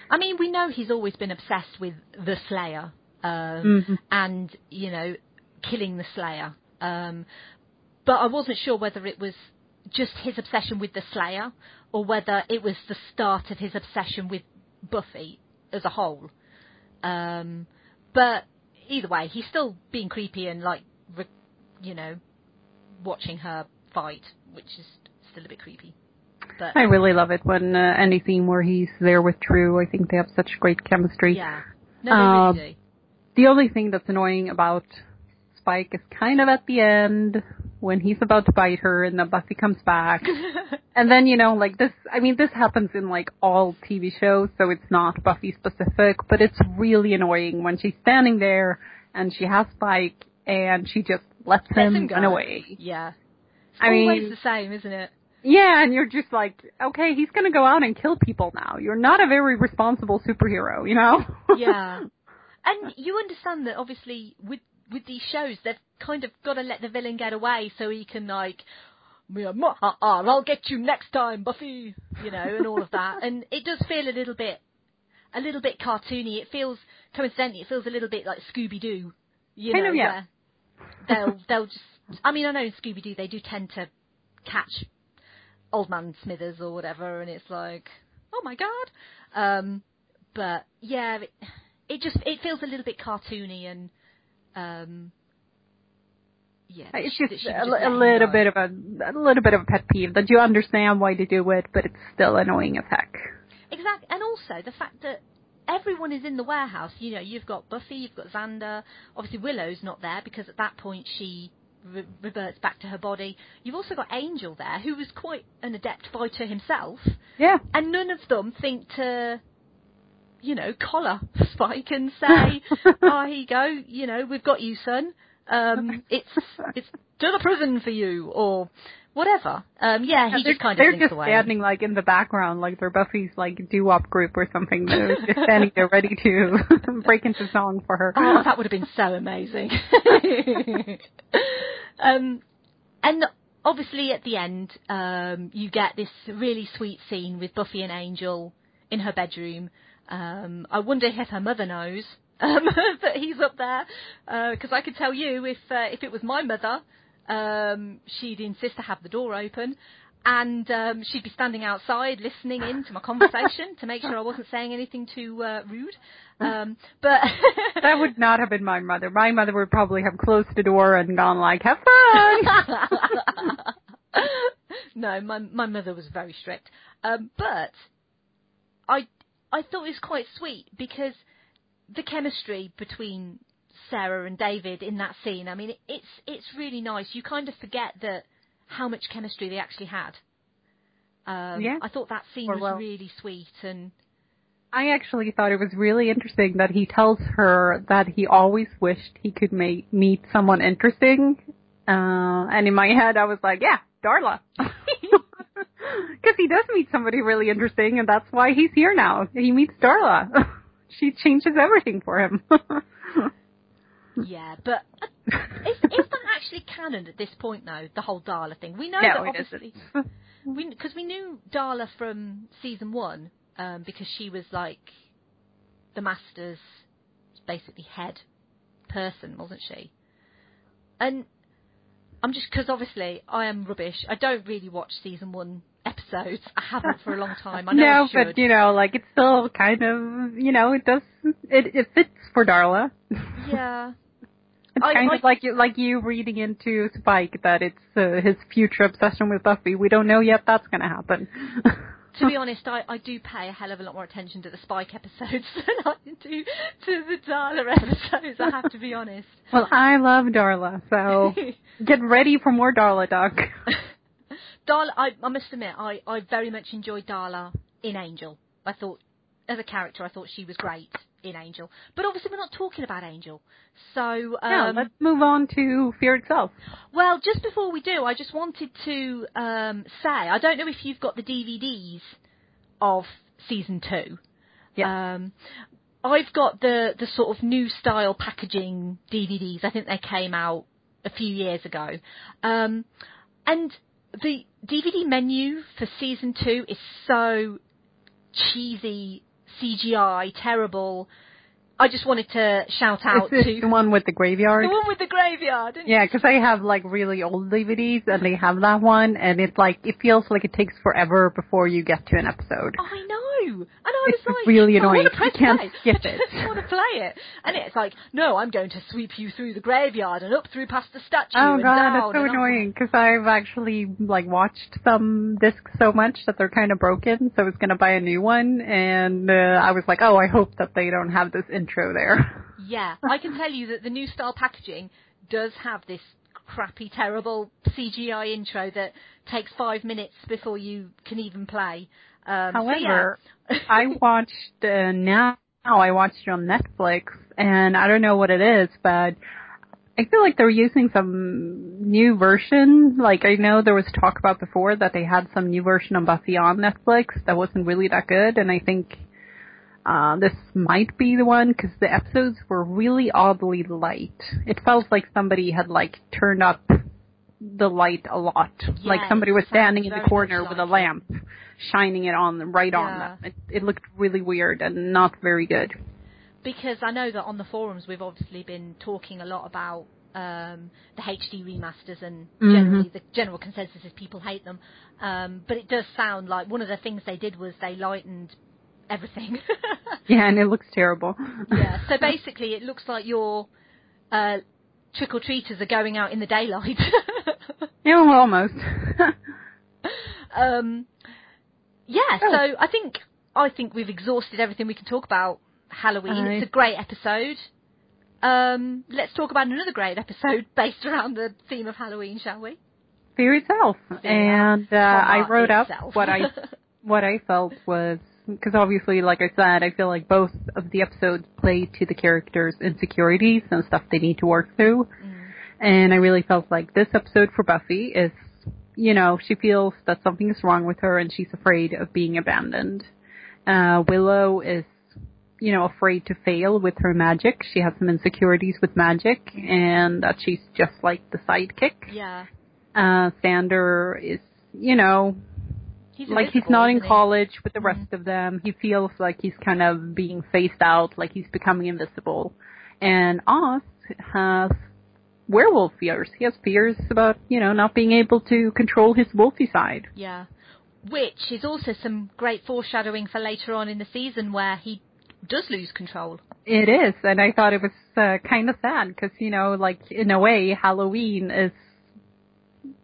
I mean, we know he's always been obsessed with the Slayer, um, Mhm. and you know, killing the Slayer. Um, but I wasn't sure whether it was just his obsession with the Slayer, or whether it was the start of his obsession with Buffy as a whole. Um, but either way, he's still being creepy and like, re- you know, watching her fight, which is still a bit creepy. But I really love it when uh, anything where he's there with True. I think they have such great chemistry. yeah, no, they really The only thing that's annoying about Spike is kind of at the end when he's about to bite her and then Buffy comes back. And then, you know, like this, I mean, this happens in like all TV shows, so it's not Buffy specific, but it's really annoying when she's standing there and she has Spike and she just lets Let him, run away. Yeah. I always mean- Always the same, isn't it? Yeah, and you're just like, okay, he's gonna go out and kill people now. You're not a very responsible superhero, you know? Yeah. and you understand that obviously with with these shows they've kind of got to let the villain get away so he can like "Mia, ma, ha, ha, I'll get you next time, Buffy, you know, and all of that. And it does feel a little bit, a little bit cartoony. It feels, coincidentally, it feels a little bit like Scooby Doo, you know, yeah. they'll they'll just. I mean, I know in Scooby Doo they do tend to catch Old Man Smithers or whatever, and it's like, oh my god. Um, but yeah, it, it just it feels a little bit cartoony and um, yeah, It's she- just a, would li- let a little go. bit of a, a little bit of a pet peeve that you understand why they do it, but it's still annoying as heck. Exactly, and also the fact that everyone is in the warehouse. You know, you've got Buffy, you've got Xander. Obviously, Willow's not there because at that point she re- reverts back to her body. You've also got Angel there, who was quite an adept fighter himself, Yeah. and none of them think to, you know, collar Spike and say, "Oh, here you go. You know, we've got you, son. Um, it's it's to the prison for you," or whatever. Um, yeah, he they're, just kind they're of slinks just away. standing like in the background, like they're Buffy's like doo-wop group or something. They're just standing there ready to break into song for her. Oh, that would have been so amazing. um, and obviously at the end, um, you get this really sweet scene with Buffy and Angel in her bedroom. Um, I wonder if her mother knows um, that he's up there, because I could tell you if uh, if it was my mother, um, she'd insist to have the door open. And um, she'd be standing outside listening in to my conversation to make sure I wasn't saying anything too uh, rude. Um, but that would not have been my mother. My mother would probably have closed the door and gone like, "Have fun." no, my my mother was very strict. Um, but I I thought it was quite sweet because the chemistry between Sarah and David in that scene. I mean, it, it's it's really nice. You kind of forget that how much chemistry they actually had. Um, Yeah. I thought that scene Or was really sweet and I actually thought it was really interesting that he tells her that he always wished he could make, meet someone interesting. Uh, and in my head, I was like, yeah, Darla. Because he does meet somebody really interesting, and that's why he's here now. He meets Darla. she changes everything for him. yeah. But uh, is, is that actually canon at this point though? The whole Darla thing. We know no, that obviously isn't. we because we knew Darla from season one um, because she was like the Master's basically head person, wasn't she? And I'm just because obviously I am rubbish. I don't really watch season one episodes. I haven't for a long time. I know no, but you know, like it's still kind of, you know, it does, it it fits for Darla. yeah. It's I- kind I- of like you, like you reading into Spike that it's uh, his future obsession with Buffy. We don't know yet that's going to happen. To be honest, I, I do pay a hell of a lot more attention to the Spike episodes than I do to the Darla episodes. I have to be honest. well, I love Darla, so get ready for more Darla, Doc. Darla, I, I must admit, I, I very much enjoyed Darla in Angel. I thought, as a character, I thought she was great in Angel. But obviously, we're not talking about Angel. So, yeah, um, let's move on to Fear itself. well, just before we do, I just wanted to um, say, I don't know if you've got the DVDs of season two. Yeah. Um, I've got the the sort of new style packaging DVDs. I think they came out a few years ago, um, and the DVD menu for season two is so cheesy, CGI, terrible. I just wanted to shout out to the one with the graveyard? the one with the graveyard. didn't Yeah, 'cause I have like really old DVDs and they have that one, and it's like it feels like it takes forever before you get to an episode. I know, and I It's was like, really annoying. You can't play. skip I just want to play it, and it's like, no, I'm going to sweep you through the graveyard and up through past the statue Oh god, that's so annoying because I've actually like watched some discs so much that they're kind of broken, so I was gonna buy a new one, and uh, I was like, oh, I hope that they don't have this intro there. Yeah, I can tell you that the new style packaging does have this crappy, terrible CGI intro that takes five minutes before you can even play. Um, However, yeah. I watched uh, now. I watched it on Netflix, and I don't know what it is, but I feel like they're using some new version. Like I know there was talk about before that they had some new version of Buffy on Netflix that wasn't really that good, and I think uh, this might be the one because the episodes were really oddly light. It felt like somebody had like turned up the light a lot, like somebody was standing in the corner with a lamp, shining it on them, right on them. It, it looked really weird and not very good. because I know that on the forums we've obviously been talking a lot about um, the HD remasters and Mhm. generally the general consensus is people hate them. Um, but it does sound like one of the things they did was they lightened everything. Yeah, and it looks terrible. yeah. So basically, it looks like your uh, trick or treaters are going out in the daylight. yeah, well, almost. um, yeah. Oh. So I think I think we've exhausted everything we can talk about Halloween. Aye. It's a great episode. Um, let's talk about another great episode based around the theme of Halloween, shall we? Fear itself. and uh, I wrote up what I what I felt was because obviously, like I said, I feel like both of the episodes play to the characters' insecurities and stuff they need to work through. Mm. And I really felt like this episode for Buffy is you know, she feels that something is wrong with her and she's afraid of being abandoned. Uh, Willow is, you know, afraid to fail with her magic. She has some insecurities with magic and that she's just like the sidekick. Yeah. Uh, Xander is, you know, He's like he's not in college with the rest of them. He feels like he's kind of being phased out, like he's becoming invisible. And Oz has werewolf fears. He has fears about, you know, not being able to control his wolfy side. Yeah. Which is also some great foreshadowing for later on in the season where he does lose control. It is, and I thought it was uh, kind of sad because, you know, like in a way, Halloween is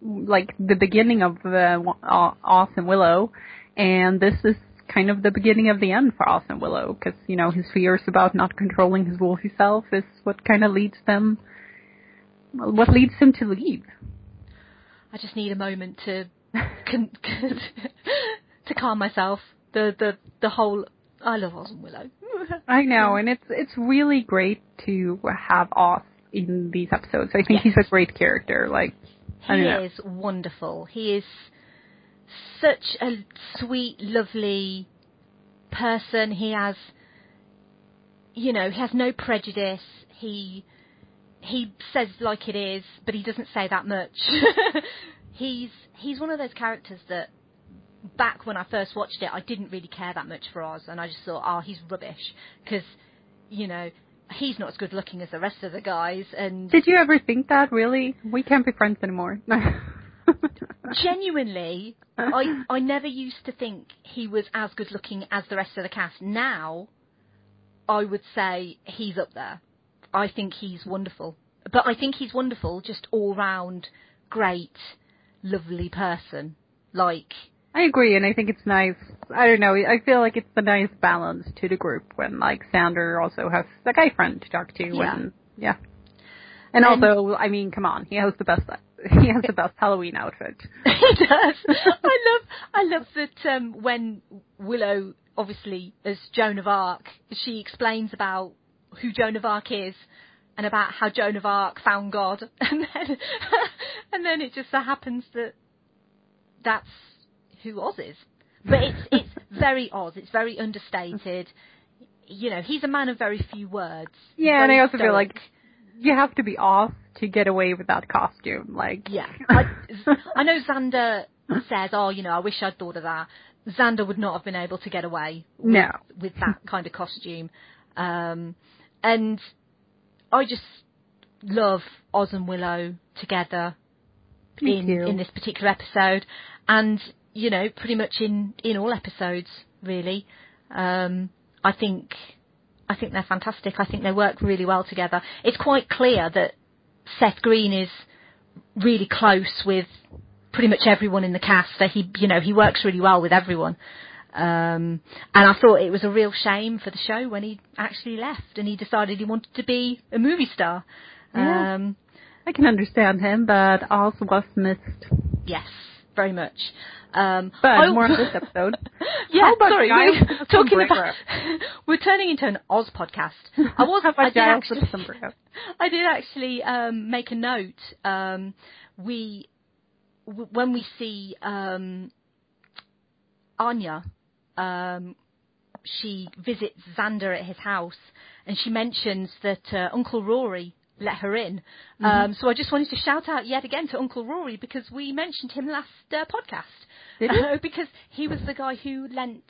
like the beginning of uh, Wa- Oz and Willow, and this is kind of the beginning of the end for and Willow because, you know, his fears about not controlling his wolfy self is what kind of leads them, what leads him to leave. I just need a moment to con- to calm myself. The the the whole I love and Willow. I know, and it's it's really great to have Oz in these episodes. I think Yes. he's a great character. Like, Oh, he don't is wonderful. He is such a sweet, lovely person. He has, you know, he has no prejudice. He he says like it is, but he doesn't say that much. he's he's one of those characters that back when I first watched it, I didn't really care that much for Oz, and I just thought, oh, he's rubbish because, you know. He's not as good looking as the rest of the guys, and Did you ever think that? Really, we can't be friends anymore. genuinely, I I never used to think he was as good looking as the rest of the cast. Now, I would say he's up there. I think he's wonderful, but I think he's wonderful, just all round great, lovely person. Like, I agree, and I think it's nice. I don't know. I feel like it's a nice balance to the group when like Xander also has a guy friend to talk to, Yeah. and yeah. And, And- also, I mean, come on, he has the best. He has the best Halloween outfit. he does. I love I love that um, when Willow, obviously as Joan of Arc, she explains about who Joan of Arc is and about how Joan of Arc found God, and then and then it just so happens that that's who Oz is. But it's it's very Oz. It's very understated. You know, he's a man of very few words. Yeah, and I also feel like you have to be off to get away with that costume. Like, Yeah. I, I know Xander says, oh, you know, I wish I'd thought of that. Xander would not have been able to get away with, No. with that kind of costume. Um, and I just love Oz and Willow together Me in, too. in this particular episode. And, you know, pretty much in, in all episodes, really. Um, I think, I think they're fantastic. I think they work really well together. It's quite clear that Seth Green is really close with pretty much everyone in the cast. He, you know, he works really well with everyone. Um, and I thought it was a real shame for the show when he actually left and he decided he wanted to be a movie star. Yeah. Um, I can understand him, but Oz was missed. yes, very much. Um, But more on this episode. yeah, sorry, we're talking about we're turning into an Oz podcast. I was I did actually? I did actually um, make a note. Um, we w- when we see um, Anya, um, she visits Xander at his house, and she mentions that uh, Uncle Rory let her in. Mm-hmm. Um, so I just wanted to shout out yet again to Uncle Rory because we mentioned him last uh, podcast. Did we? Uh, because he was the guy who lent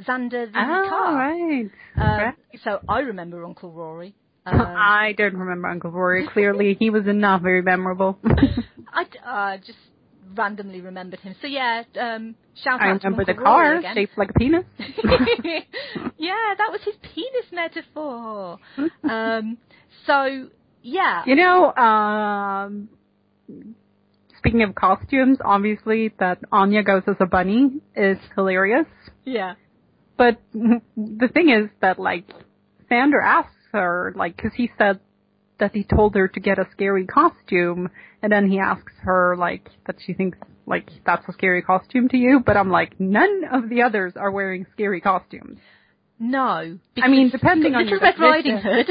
Xander the Oh, car. right. Um, Right. So I remember Uncle Rory. Um, I don't remember Uncle Rory. Clearly, he was not very memorable. I uh, just randomly remembered him. So yeah, um, shout I out to remember the Uncle car again. shaped like a penis. yeah, that was his penis metaphor. um, so yeah, You know, um, speaking of costumes, obviously that Anya goes as a bunny is hilarious. yeah, But the thing is that like Xander asks her like because he said that he told her to get a scary costume, and then he asks her like that she thinks like that's a scary costume to you. But I'm like none of the others are wearing scary costumes. No. I mean, depending on Little your Red Riding. Hood.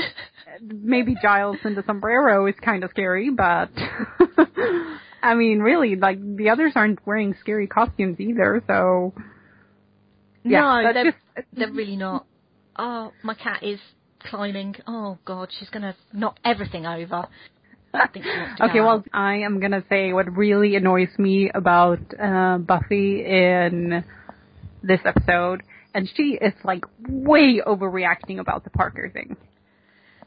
Maybe Giles in the sombrero is kind of scary, but I mean, really, like the others aren't wearing scary costumes either. So yeah, no, they're, just they're really not. Oh, my cat is climbing. Oh God, she's gonna knock everything over. I think she wants to Okay, well. I am gonna say what really annoys me about uh, Buffy in this episode, and she is like way overreacting about the Parker thing.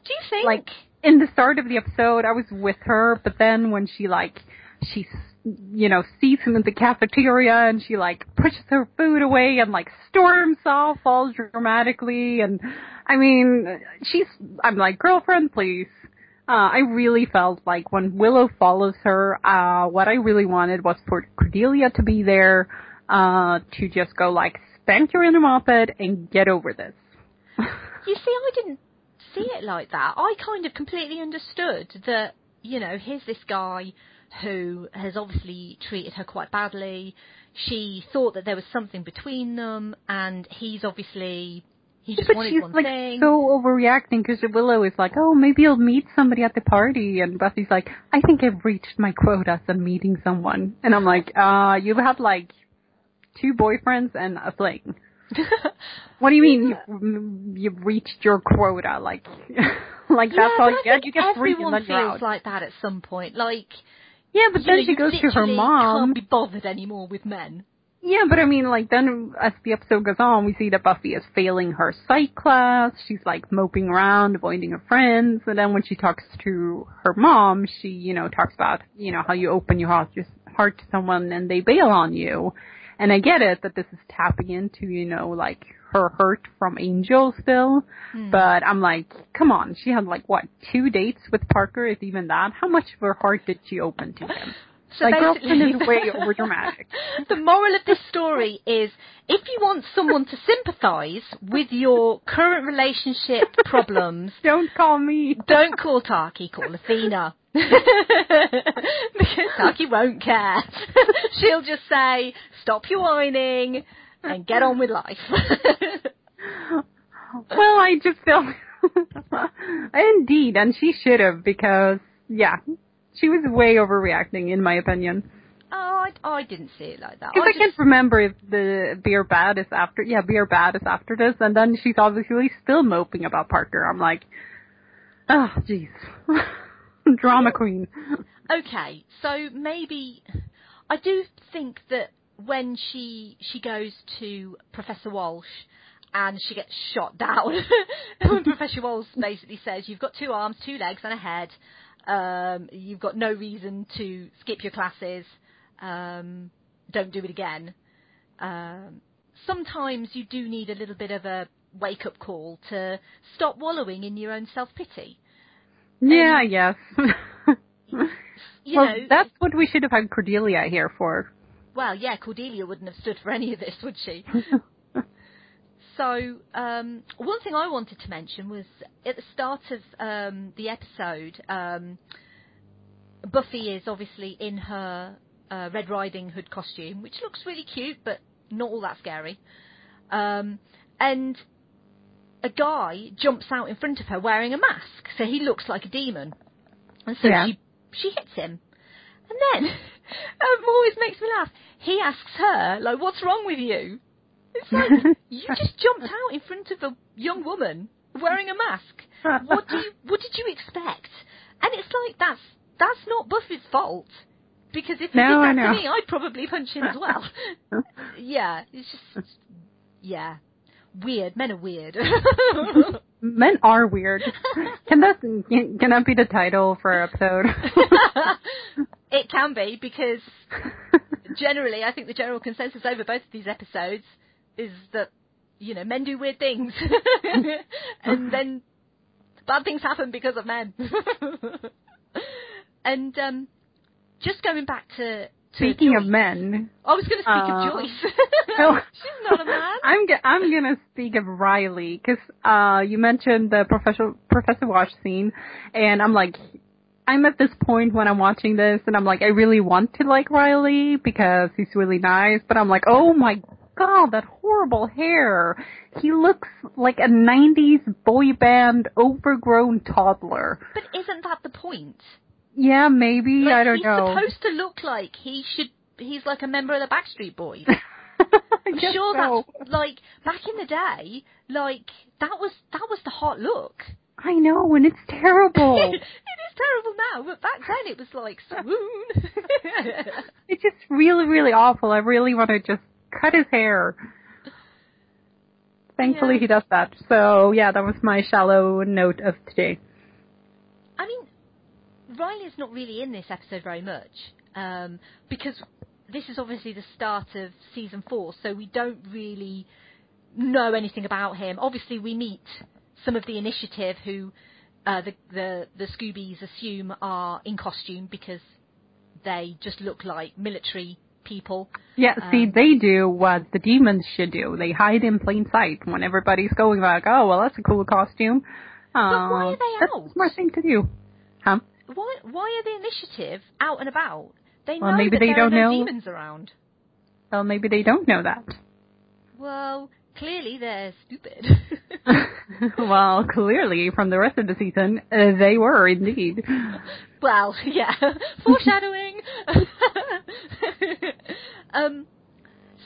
do you think? Like in the start of the episode, I was with her, but then when she like she you know sees him in the cafeteria and she like pushes her food away and like storms off all dramatically, and I mean she's I'm like girlfriend, please. Uh, I really felt like when Willow follows her, uh, what I really wanted was for Cordelia to be there, uh, to just go like, spank your inner moped and get over this. You see, I didn't see it like that. I kind of completely understood that, you know, here's this guy who has obviously treated her quite badly. She thought that there was something between them, and he's obviously he just but wanted she's one like thing. so overreacting because Willow is like, oh, maybe you'll meet somebody at the party, and Buffy's like, I think I've reached my quota of meeting someone, and I'm like, uh, you've had like two boyfriends and a fling. What do you mean you've, you've reached your quota? Like, like yeah, that's all you get. You get three and then you're feels like that at some point. Like, Yeah, but then know, she you goes to her mom. Can't be bothered anymore with men. Yeah, but I mean, like, then as the episode goes on, we see that Buffy is failing her psych class. She's like moping around, avoiding her friends. And then when she talks to her mom, she, you know, talks about, you know, how you open your heart, just heart to someone and they bail on you. And I get it that this is tapping into, you know, like her hurt from Angel still. Hmm. But I'm like, come on, she had like what, two dates with Parker, if even that? How much of her heart did she open to him? So basically, girlfriend is way over dramatic. the moral of this story is if you want someone to sympathise with your current relationship problems, Don't call me. don't call Taake, call Athena. because Taake won't care. She'll just say, stop your whining and get on with life. Well, I just feel indeed, and she should have because yeah, she was way overreacting in my opinion. oh, I, I didn't see it like that. Because I, just- can't remember if the beer bad is after. Yeah, beer bad is after this, and then she's obviously still moping about Parker. I'm like, oh, jeez, drama queen. Okay, so maybe I do think that when she she goes to Professor Walsh and she gets shot down, Professor Walsh basically says you've got two arms, two legs, and a head. Um, you've got no reason to skip your classes. Um, don't do it again. Um, sometimes you do need a little bit of a wake up call to stop wallowing in your own self pity. Yeah, yes. You well, know, that's what we should have had Cordelia here for. Well, yeah, Cordelia wouldn't have stood for any of this, would she? so, um, one thing I wanted to mention was at the start of um, the episode, um, Buffy is obviously in her uh, Red Riding Hood costume, which looks really cute, but not all that scary. Um, and a guy jumps out in front of her wearing a mask, so he looks like a demon. And so Yeah. she she hits him. And then, it always makes me laugh. He asks her, like, what's wrong with you? It's like, you just jumped out in front of a young woman wearing a mask. What do you, what did you expect? And it's like, that's, that's not Buffy's fault. Because if he No, I did that to me, I'd probably punch him as well. yeah, it's just, yeah. Weird. Men are weird. Men are weird. Can that can that be the title for our episode? it can be because generally, I think the general consensus over both of these episodes is that you know men do weird things, and then bad things happen because of men. and um, just going back to, to Speaking of men, I was going to speak uh, of Joyce. no. She's not a man. I'm g- I'm gonna speak of Riley because uh, you mentioned the Professor Professor Walsh scene, and I'm like, I'm at this point when I'm watching this, and I'm like, I really want to like Riley because he's really nice, but I'm like, oh my god, that horrible hair. He looks like a '90s boy band overgrown toddler. But isn't that the point? Yeah, maybe. Like, I don't he's know. He's supposed to look like he should. He's like a member of the Backstreet Boys. I'm sure so. that's like back in the day. Like that was that was the hot look. I know, and it's terrible. it is terrible now, but back then it was like swoon. it's just really, really awful. I really want to just cut his hair. Thankfully, Yeah. he does that. So yeah, that was my shallow note of today. I mean, Riley's not really in this episode very much um, because this is obviously the start of season four, so we don't really know anything about him. Obviously, we meet some of the initiative who uh, the, the the Scoobies assume are in costume because they just look like military people. Yeah, see, Um, they do what the demons should do. They hide in plain sight when everybody's going like, oh, well, that's a cool costume. Uh, why are they that's out? a smart thing to do. Huh? Why why are the initiative out and about? They Well, know maybe that they there don't are no know. demons around. Well, maybe they don't know that. Well, clearly they're stupid. well, clearly, from the rest of the season, uh, they were indeed. well, yeah, foreshadowing. um,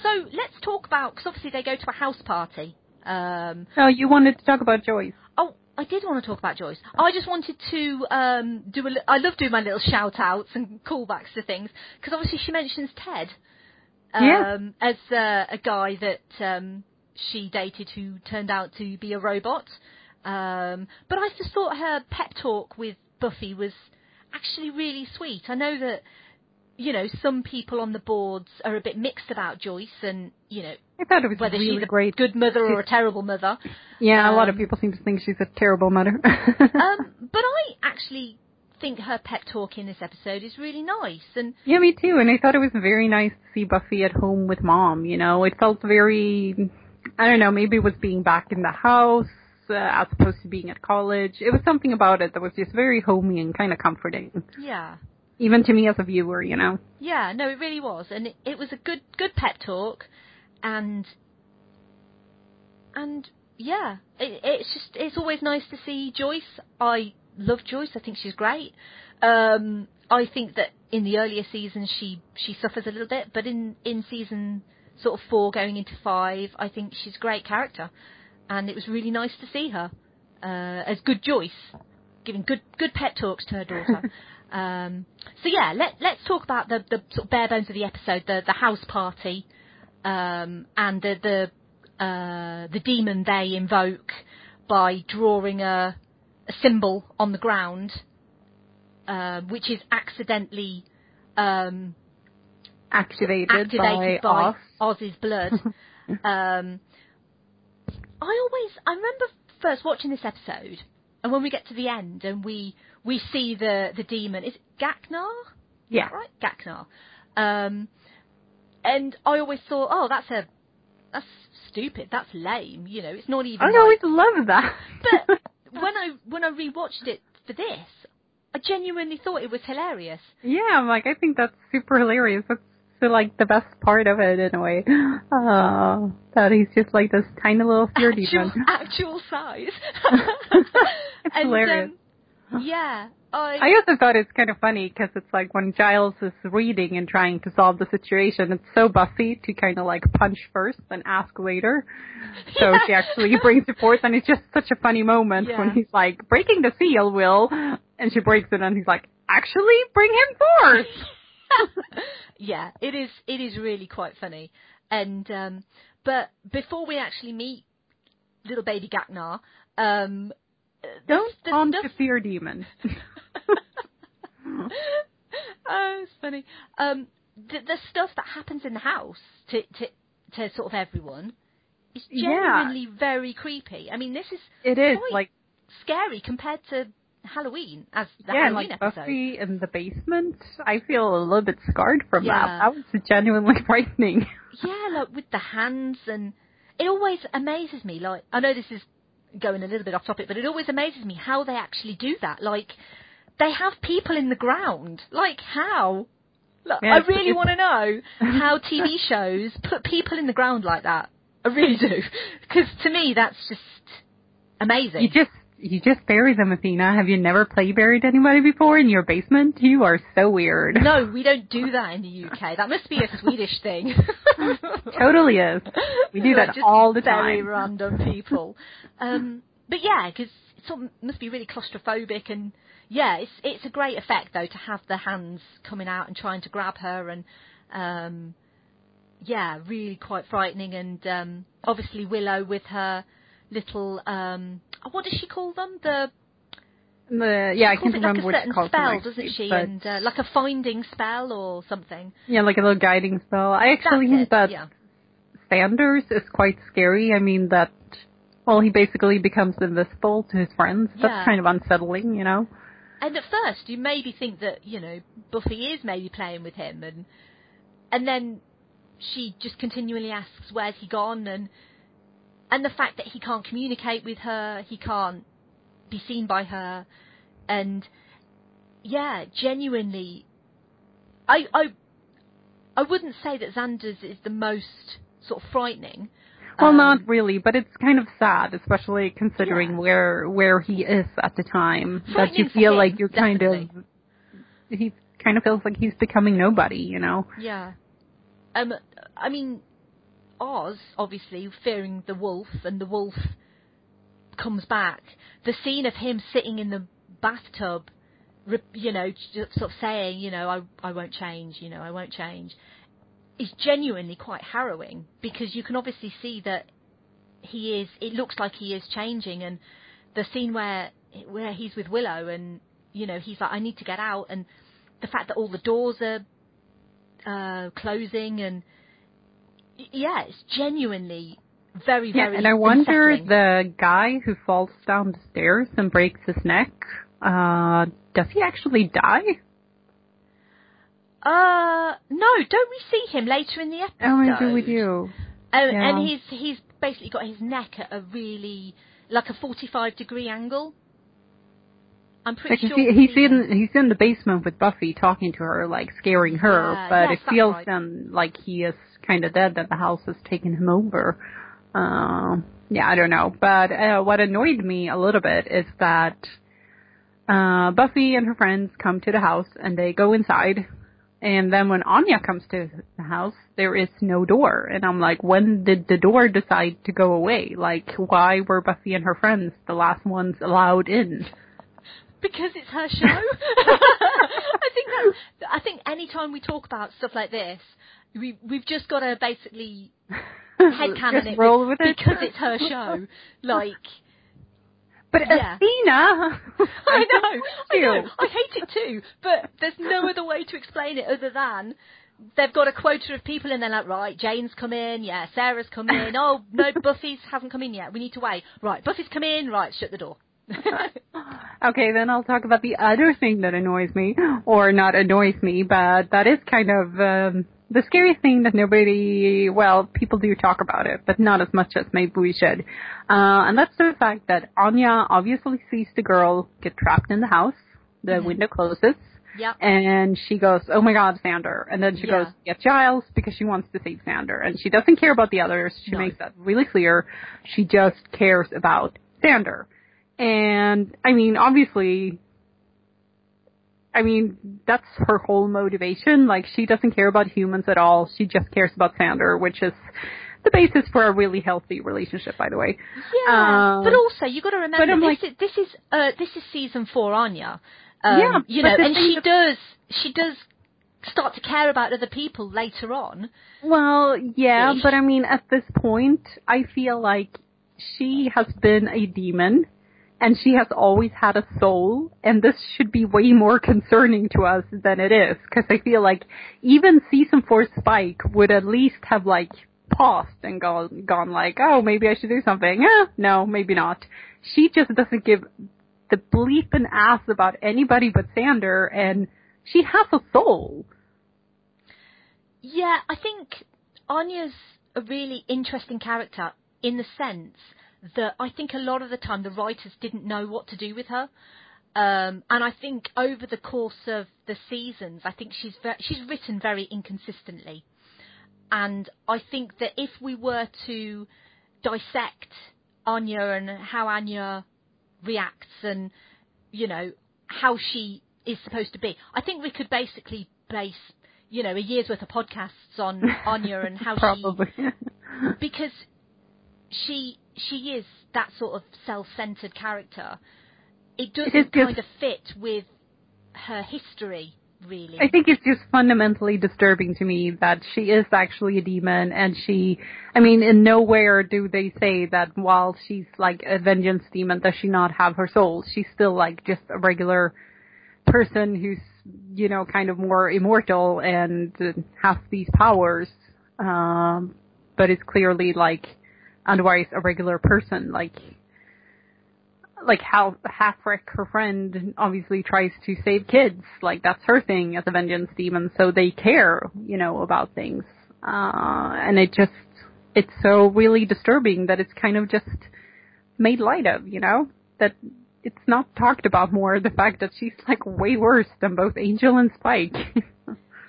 so let's talk about because obviously they go to a house party. Um, Oh, you wanted to talk about Joyce. oh, I did want to talk about Joyce. I just wanted to um, do a. li- I love doing my little shout outs and callbacks to things because obviously she mentions Ted um, Yeah. as uh, a guy that um, she dated who turned out to be a robot. Um, but I just thought her pep talk with Buffy was actually really sweet. I know that you know some people on the boards are a bit mixed about Joyce and you know I thought it was whether really she's a great. good mother or a terrible mother. Yeah, a lot of um, people seem to think she's a terrible mother. um, but I actually think her pep talk in this episode is really nice, and yeah, me too. And I thought it was very nice to see Buffy at home with mom. You know, it felt very, I don't know, maybe it was being back in the house uh, as opposed to being at college. It was something about it that was just very homey and kind of comforting, yeah, even to me as a viewer. You know. yeah, no, it really was, and it, it was a good good pep talk, and and yeah, it, it's just it's always nice to see Joyce. I love Joyce. I think she's great. Um, I think that in the earlier seasons she she suffers a little bit, but in in season sort of four going into five, I think she's a great character, and it was really nice to see her uh, as good Joyce, giving good good pet talks to her daughter. um, so yeah, let let's talk about the the sort of bare bones of the episode, the the house party, um, and the the uh, the demon they invoke by drawing a, a symbol on the ground, uh, which is accidentally um, Activated, activated by, by Oz. Oz's blood. um, I always, I remember first watching this episode, and when we get to the end and we we see the the demon, is it Gachnar? Yeah. right, Gachnar. Um, and I always thought, oh, that's a that's stupid. That's lame. You know, it's not even. I like- always love that. but when I when I rewatched it for this, I genuinely thought it was hilarious. Yeah, I'm like, I think that's super hilarious. That's like the best part of it in a way. Oh, that he's just like this tiny little fear actual, demon. actual size. It's And, hilarious. Um, yeah, I, I also thought it's kind of funny because it's like when Giles is reading and trying to solve the situation, it's so Buffy to kind of like punch first and ask later. So she actually brings it forth, and it's just such a funny moment when he's like breaking the seal, Will, and she breaks it, and he's like, actually bring him forth. yeah, it is. It is really quite funny. And um, but before we actually meet little baby Gachnar, um, Don't the stuff- the fear demon. oh, it's funny. Um, the, the stuff that happens in the house to to to sort of everyone is Yeah. genuinely very creepy. I mean, this is It is like scary compared to Halloween as the yeah, Halloween like episode. Buffy in the basement. I feel a little bit scarred from Yeah. that. That was genuinely frightening. Yeah, like with the hands and it always amazes me. Like I know this is going a little bit off topic, but it always amazes me how they actually do that. Like they have people in the ground. Like how? Like, Yeah, I really want to know how TV shows put people in the ground like that. I really do, because to me that's just amazing. You just you just bury them, Athena. Have you never play buried anybody before in your basement? You are so weird. No, we don't do that in the UK. That must be a Swedish thing. totally is. We do that all the time. very random people. Um, but yeah, because it must be really claustrophobic and yeah, it's it's a great effect though to have the hands coming out and trying to grab her and um, yeah, really quite frightening and um, obviously Willow with her little um, what does she call them? The The, yeah, I can't remember like what she certain calls spell, them, doesn't she? And uh, like a finding spell or something. yeah, like a little guiding spell. I actually That's think it, that yeah. Xander's is quite scary. I mean that, well, he basically becomes invisible to his friends. Yeah. That's kind of unsettling, you know? And at first, you maybe think that you know Buffy is maybe playing with him, and and then she just continually asks, "Where's he gone?" and and the fact that he can't communicate with her, he can't be seen by her, and yeah, genuinely, I I I wouldn't say that Xander's is the most sort of frightening. Well, Um, not really, but it's kind of sad, especially considering Yeah. where where he is at the time. That you feel him, like you're kind definitely. of he kind of feels like he's becoming nobody, you know. Yeah. Um, I mean, Oz, obviously, fearing the wolf, and the wolf comes back. The scene of him sitting in the bathtub, you know, sort of saying, you know, I, I won't change, you know, I won't change, is genuinely quite harrowing because you can obviously see that he is, it looks like he is changing, and the scene where where he's with Willow and you know he's like I need to get out and the fact that all the doors are uh, closing and yeah, it's genuinely very Yeah, very and I wonder unsettling. the guy who falls down the stairs and breaks his neck, uh, does he actually die? Uh, no, don't we see him later in the episode? Oh, maybe we do. Um, Yeah. And he's he's basically got his neck at a really like a forty-five degree angle. I'm pretty Because sure he, he's in he's in the basement with Buffy talking to her, like scaring her, Yeah, but yes, it feels right. then like he is kind of dead that the house has taken him over. Um, yeah, I don't know. But uh, what annoyed me a little bit is that uh, Buffy and her friends come to the house and they go inside. And then when Anya comes to the house, there is no door. And I'm like, when did the door decide to go away? Like, why were Buffy and her friends the last ones allowed in? because it's her show. I think that I think anytime we talk about stuff like this, we we've just got to basically headcanon it roll with it. because it's her show. Like But Yeah. Athena, I know, I know, I hate it too. But there's no other way to explain it other than they've got a quota of people and they're like, right, Jane's come in, yeah, Sarah's come in. Oh no, Buffy's hasn't come in yet. We need to wait. Right, Buffy's come in. Right, shut the door. Okay, then I'll talk about the other thing that annoys me, or not annoys me, but that is kind of um, the scary thing that nobody, well, people do talk about it, but not as much as maybe we should. Uh, and that's the fact that Anya obviously sees the girl get trapped in the house. The Mhm. window closes. Yep. And she goes, "Oh my God, Xander!" And then she Yeah. goes, "Get Giles," because she wants to save Xander, and she doesn't care about the others. She No. makes that really clear. She just cares about Xander. And I mean, obviously, I mean that's her whole motivation. Like she doesn't care about humans at all. She just cares about Xander, which is the basis for a really healthy relationship, by the way. Yeah, Um, but also you got to remember this, like- is, this is uh, this is season four, Anya. Um, Yeah, you know, and she does she does start to care about other people later on. Well, yeah, but I mean, at this point, I feel like she has been a demon, and she has always had a soul, and this should be way more concerning to us than it is, because I feel like even season four Spike would at least have like paused and gone, gone like, oh, maybe I should do something. Eh, no, maybe not. She just doesn't give the bleep and ass about anybody but Xander, and she has a soul. Yeah, I think Anya's a really interesting character in the sense that I think a lot of the time the writers didn't know what to do with her. Um, and I think over the course of the seasons, I think she's ve- she's written very inconsistently. And I think that if we were to dissect Anya and how Anya reacts and you know how she is supposed to be. I think we could basically base you know a year's worth of podcasts on Anya and how she Probably. because she she is that sort of self-centered character. It doesn't just- kind of fit with her history, really. I think it's just fundamentally disturbing to me that she is actually a demon and she, I mean, in nowhere do they say that while she's like a vengeance demon, does she not have her soul? She's still like just a regular person who's, you know, kind of more immortal and has these powers. Um, but it's clearly like otherwise a regular person, like, like how Halfrek, her friend, obviously tries to save kids. Like that's her thing as a vengeance demon, so they care, you know, about things. Uh, and it just, it's so really disturbing that it's kind of just made light of, you know? That it's not talked about more, the fact that she's like way worse than both Angel and Spike.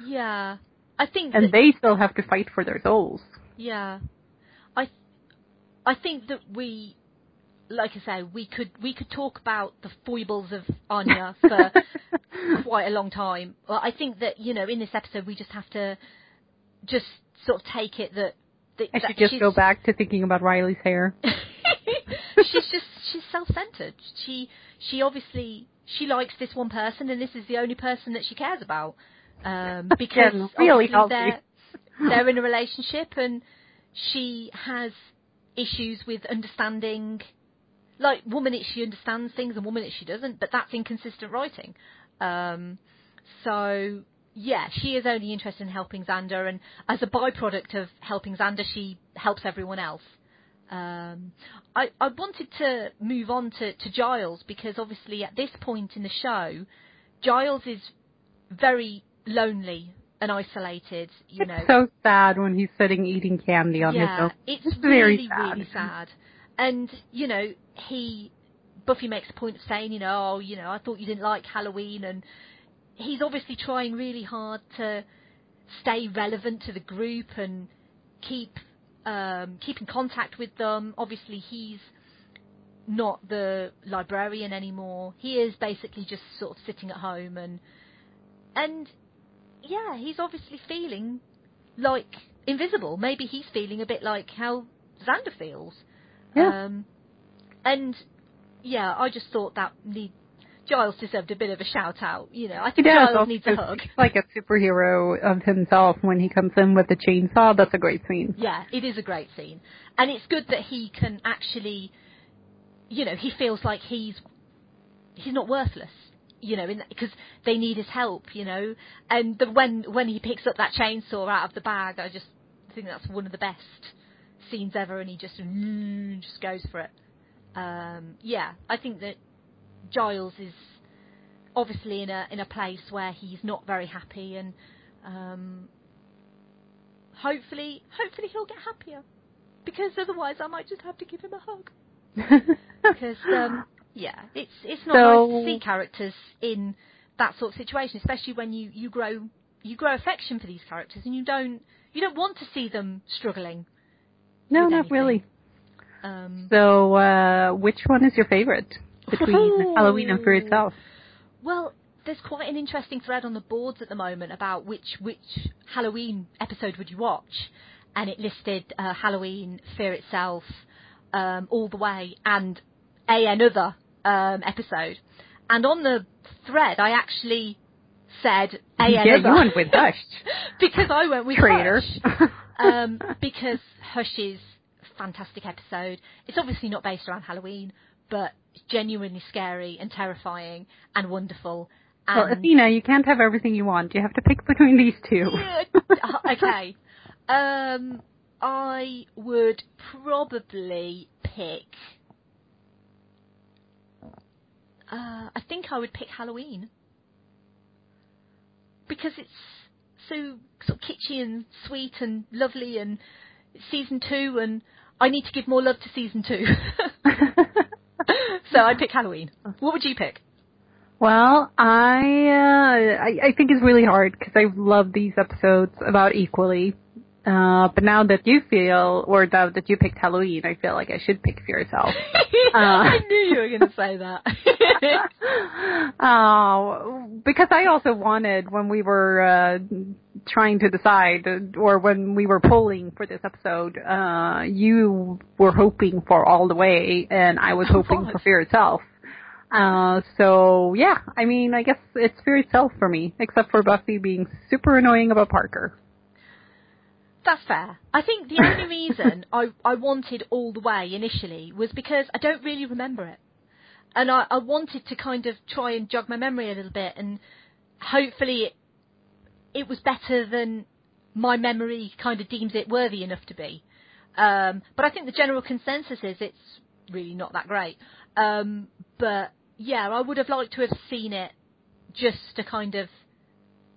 yeah, I think and that, they still have to fight for their souls. yeah, I I think that we. Like I say, we could we could talk about the foibles of Anya for quite a long time. Well, I think that you know in this episode we just have to just sort of take it that, that I that should just she's- go back to thinking about Riley's hair. she's just she's self-centered. She she obviously she likes this one person, and this is the only person that she cares about. Um, because Again, really they're they're in a relationship, and she has issues with understanding. Like woman, she understands things, and woman, she doesn't. But that's inconsistent writing. Um, so yeah, she is only interested in helping Xander, and as a byproduct of helping Xander, she helps everyone else. Um, I, I wanted to move on to, to Giles because obviously at this point in the show, Giles is very lonely and isolated. You know, It's so sad when he's sitting eating candy on his yeah, own. it's It's very really sad. really sad. And you know, he Buffy makes a point of saying, you know, oh, you know, I thought you didn't like Halloween, and he's obviously trying really hard to stay relevant to the group and keep um, keep in contact with them. Obviously, he's not the librarian anymore. He is basically just sort of sitting at home and and yeah, he's obviously feeling like invisible. Maybe he's feeling a bit like how Xander feels. Yeah. Um, and yeah, I just thought that need Giles deserved a bit of a shout out. You know, I think does. Giles needs a hug. like a superhero of himself when he comes in with the chainsaw. That's a great scene. Yeah, it is a great scene, and it's good that he can actually, you know, he feels like he's he's not worthless. You know, because they need his help. You know, and the, when when he picks up that chainsaw out of the bag, I just think that's one of the best scenes ever, and he just mm, just goes for it. Um, yeah, I think that Giles is obviously in a in a place where he's not very happy, and um, hopefully, hopefully he'll get happier. Because otherwise, I might just have to give him a hug. Because um, yeah, it's it's not So- nice to see characters in that sort of situation, especially when you you grow you grow affection for these characters, and you don't you don't want to see them struggling. no, not anything. really. Um, So, uh, which one is your favorite between Ooh. Halloween and Fear itself? Well, there's quite an interesting thread on the boards at the moment about which which Halloween episode would you watch, and it listed uh, Halloween, Fear itself, um, all the way, and a another um, episode. And on the thread, I actually said a Yeah, another. you went with Hush. because I went with Traitor. Hush. um, because Hush is a fantastic episode. It's obviously not based around Halloween, but it's genuinely scary and terrifying and wonderful. well, And Athena, you can't have everything you want. You have to pick between these two. Uh, okay, um, I would probably pick. Uh, I think I would pick Halloween because it's so sort of kitschy and sweet and lovely, and season two, and I need to give more love to season two. so I pick Halloween. What would you pick? Well, I, uh, I I think it's really hard because I love these episodes about equally. Uh, but now that you feel, or that, that you picked Halloween, I feel like I should pick Fear Itself. I knew you were going to say that. Oh, because I also wanted when we were uh, trying to decide, uh, or when we were polling for this episode, uh, you were hoping for All the Way, and I was hoping for Fear Itself. Uh, so yeah, I mean, I guess it's Fear Itself for me, except for Buffy being super annoying about Parker. That's fair. I think the only reason I, I wanted all the way initially was because I don't really remember it. And I, I wanted to kind of try and jog my memory a little bit and hopefully it, it was better than my memory kind of deems it worthy enough to be. Um, but I think the general consensus is it's really not that great. Um, but yeah, I would have liked to have seen it just to kind of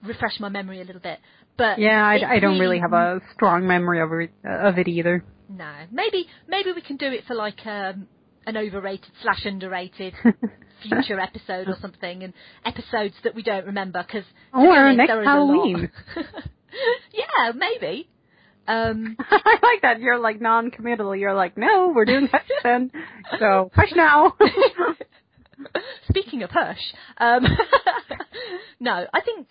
refresh my memory a little bit. But Yeah, I, I don't really have a strong memory of it, of it either. No, maybe maybe we can do it for like um, an overrated slash underrated future episode or something, and episodes that we don't remember because Or next Halloween. yeah, maybe. Um, I like that. You're like non-committal. You're like, no, we're doing Hush then. So hush now. speaking of hush, um, no, I think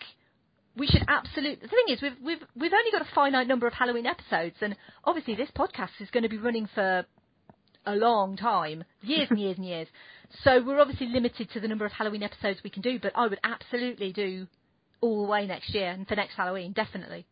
we should absolutely. The thing is, we've we've we've only got a finite number of Halloween episodes, and obviously this podcast is going to be running for a long time, years and years and years. So we're obviously limited to the number of Halloween episodes we can do. But I would absolutely do all the way next year and for next Halloween, definitely.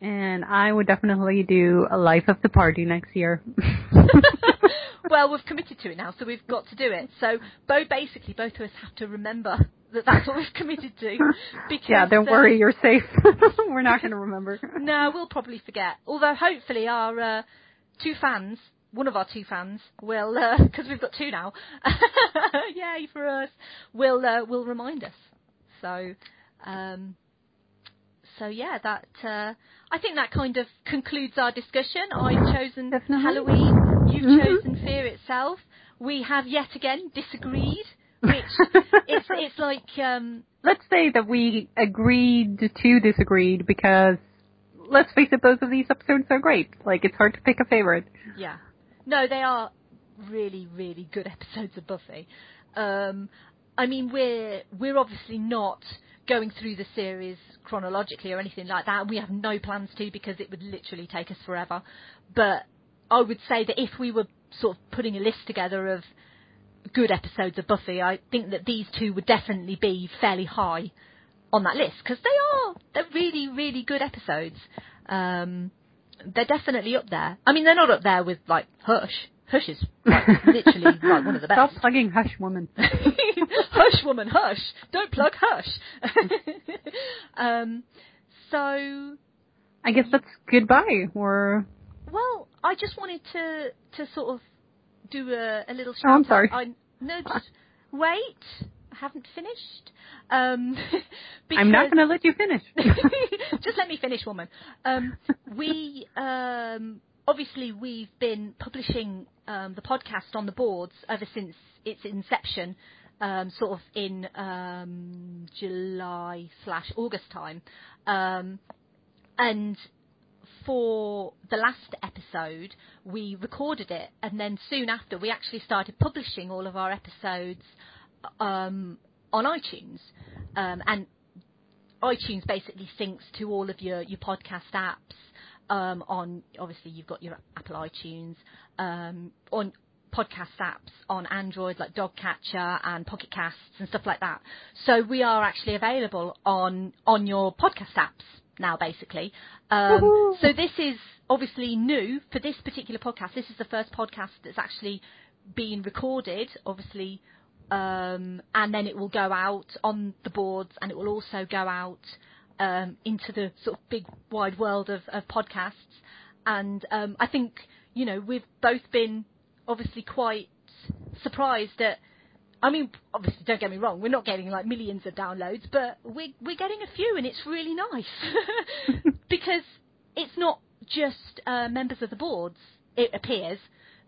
and I would definitely do a Life of the Party next year. well, we've committed to it now, so we've got to do it. So, both basically, both of us have to remember that that's what we've committed to. Because, yeah, don't uh, worry, you're safe. we're not going to remember. No, we'll probably forget. Although, hopefully, our uh, two fans, one of our two fans, will because we've got two now. Yay for us! Will uh, will remind us. So, um, so yeah, that uh, I think that kind of concludes our discussion. I've chosen Definitely. Halloween. You've Mhm. chosen Fear itself. We have yet again disagreed, which it's it's like um, Let's say that we agreed to disagreed because, let's face it, both of these episodes are great. Like, it's hard to pick a favorite. Yeah. No, they are really, really good episodes of Buffy. Um, I mean, we're we're obviously not going through the series chronologically or anything like that. We have no plans to because it would literally take us forever. But I would say that if we were sort of putting a list together of good episodes of Buffy, I think that these two would definitely be fairly high on that list because they are they're really, really good episodes. Um, they're definitely up there. I mean, they're not up there with like Hush. Hush is like, literally like one of the best. Stop plugging Hush Woman. hush, woman, hush! Don't plug Hush. um, so, I guess that's goodbye. Or well, I just wanted to to sort of do a, a little shout Oh, I'm out. sorry. I, no, just wait. I haven't finished. Um, I'm not going to let you finish. Just let me finish, woman. Um, we um, obviously we've been publishing um, the podcast on the boards ever since its inception, um, sort of in um, July slash August time, um, and for the last episode, we recorded it, and then soon after, we actually started publishing all of our episodes um, on iTunes. Um, and iTunes basically syncs to all of your, your podcast apps. Um, on obviously you've got your Apple iTunes um, on podcast apps on Android like DoggCatcher and Pocket Casts and stuff like that. So we are actually available on on your podcast apps now, basically. Um, so this is obviously new for this particular podcast. This is the first podcast that's actually been recorded, obviously, um, and then it will go out on the boards, and it will also go out um, into the sort of big wide world of, of podcasts. And um, I think you know we've both been obviously quite surprised at. I mean, obviously, don't get me wrong, we're not getting like millions of downloads, but we're we're getting a few, and it's really nice because it's not just uh, members of the boards. It appears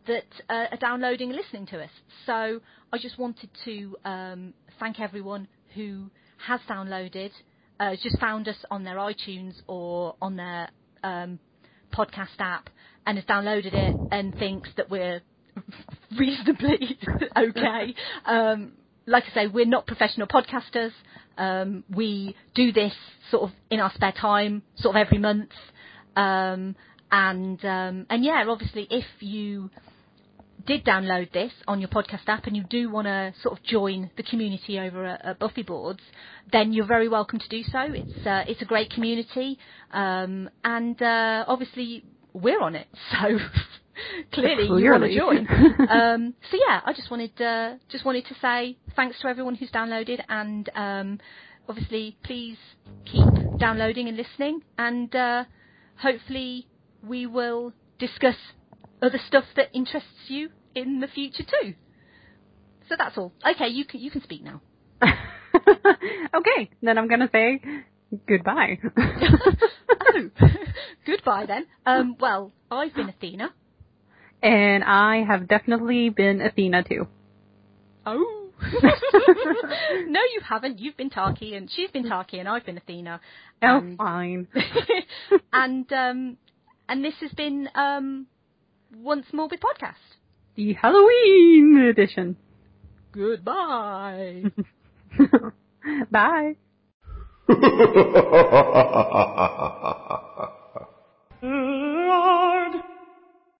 that uh, are downloading and listening to us. So I just wanted to um, thank everyone who has downloaded, uh, just found us on their iTunes or on their um, podcast app and has downloaded it and thinks that we're reasonably okay. Um, like I say, we're not professional podcasters. Um, we do this sort of in our spare time, sort of every month. Um, and um, and yeah, obviously, if you did download this on your podcast app and you do want to sort of join the community over at, at Buffy Boards, then you're very welcome to do so. It's uh, it's a great community, um, and uh, obviously we're on it, so clearly you want to join. um, so yeah, I just wanted uh, just wanted to say thanks to everyone who's downloaded, and um, obviously please keep downloading and listening, and uh, hopefully we will discuss other stuff that interests you in the future too. So that's all. Okay, you can you can speak now. okay, then I'm gonna say goodbye. oh, goodbye then. Um, well, I've been Athena and I have definitely been Athena too. Oh. no, you haven't. You've been Taake, and she's been Taake, and I've been Athena. Oh, and, fine. and um, and this has been um, once more with podcast the Halloween edition. Goodbye. Bye. Lord,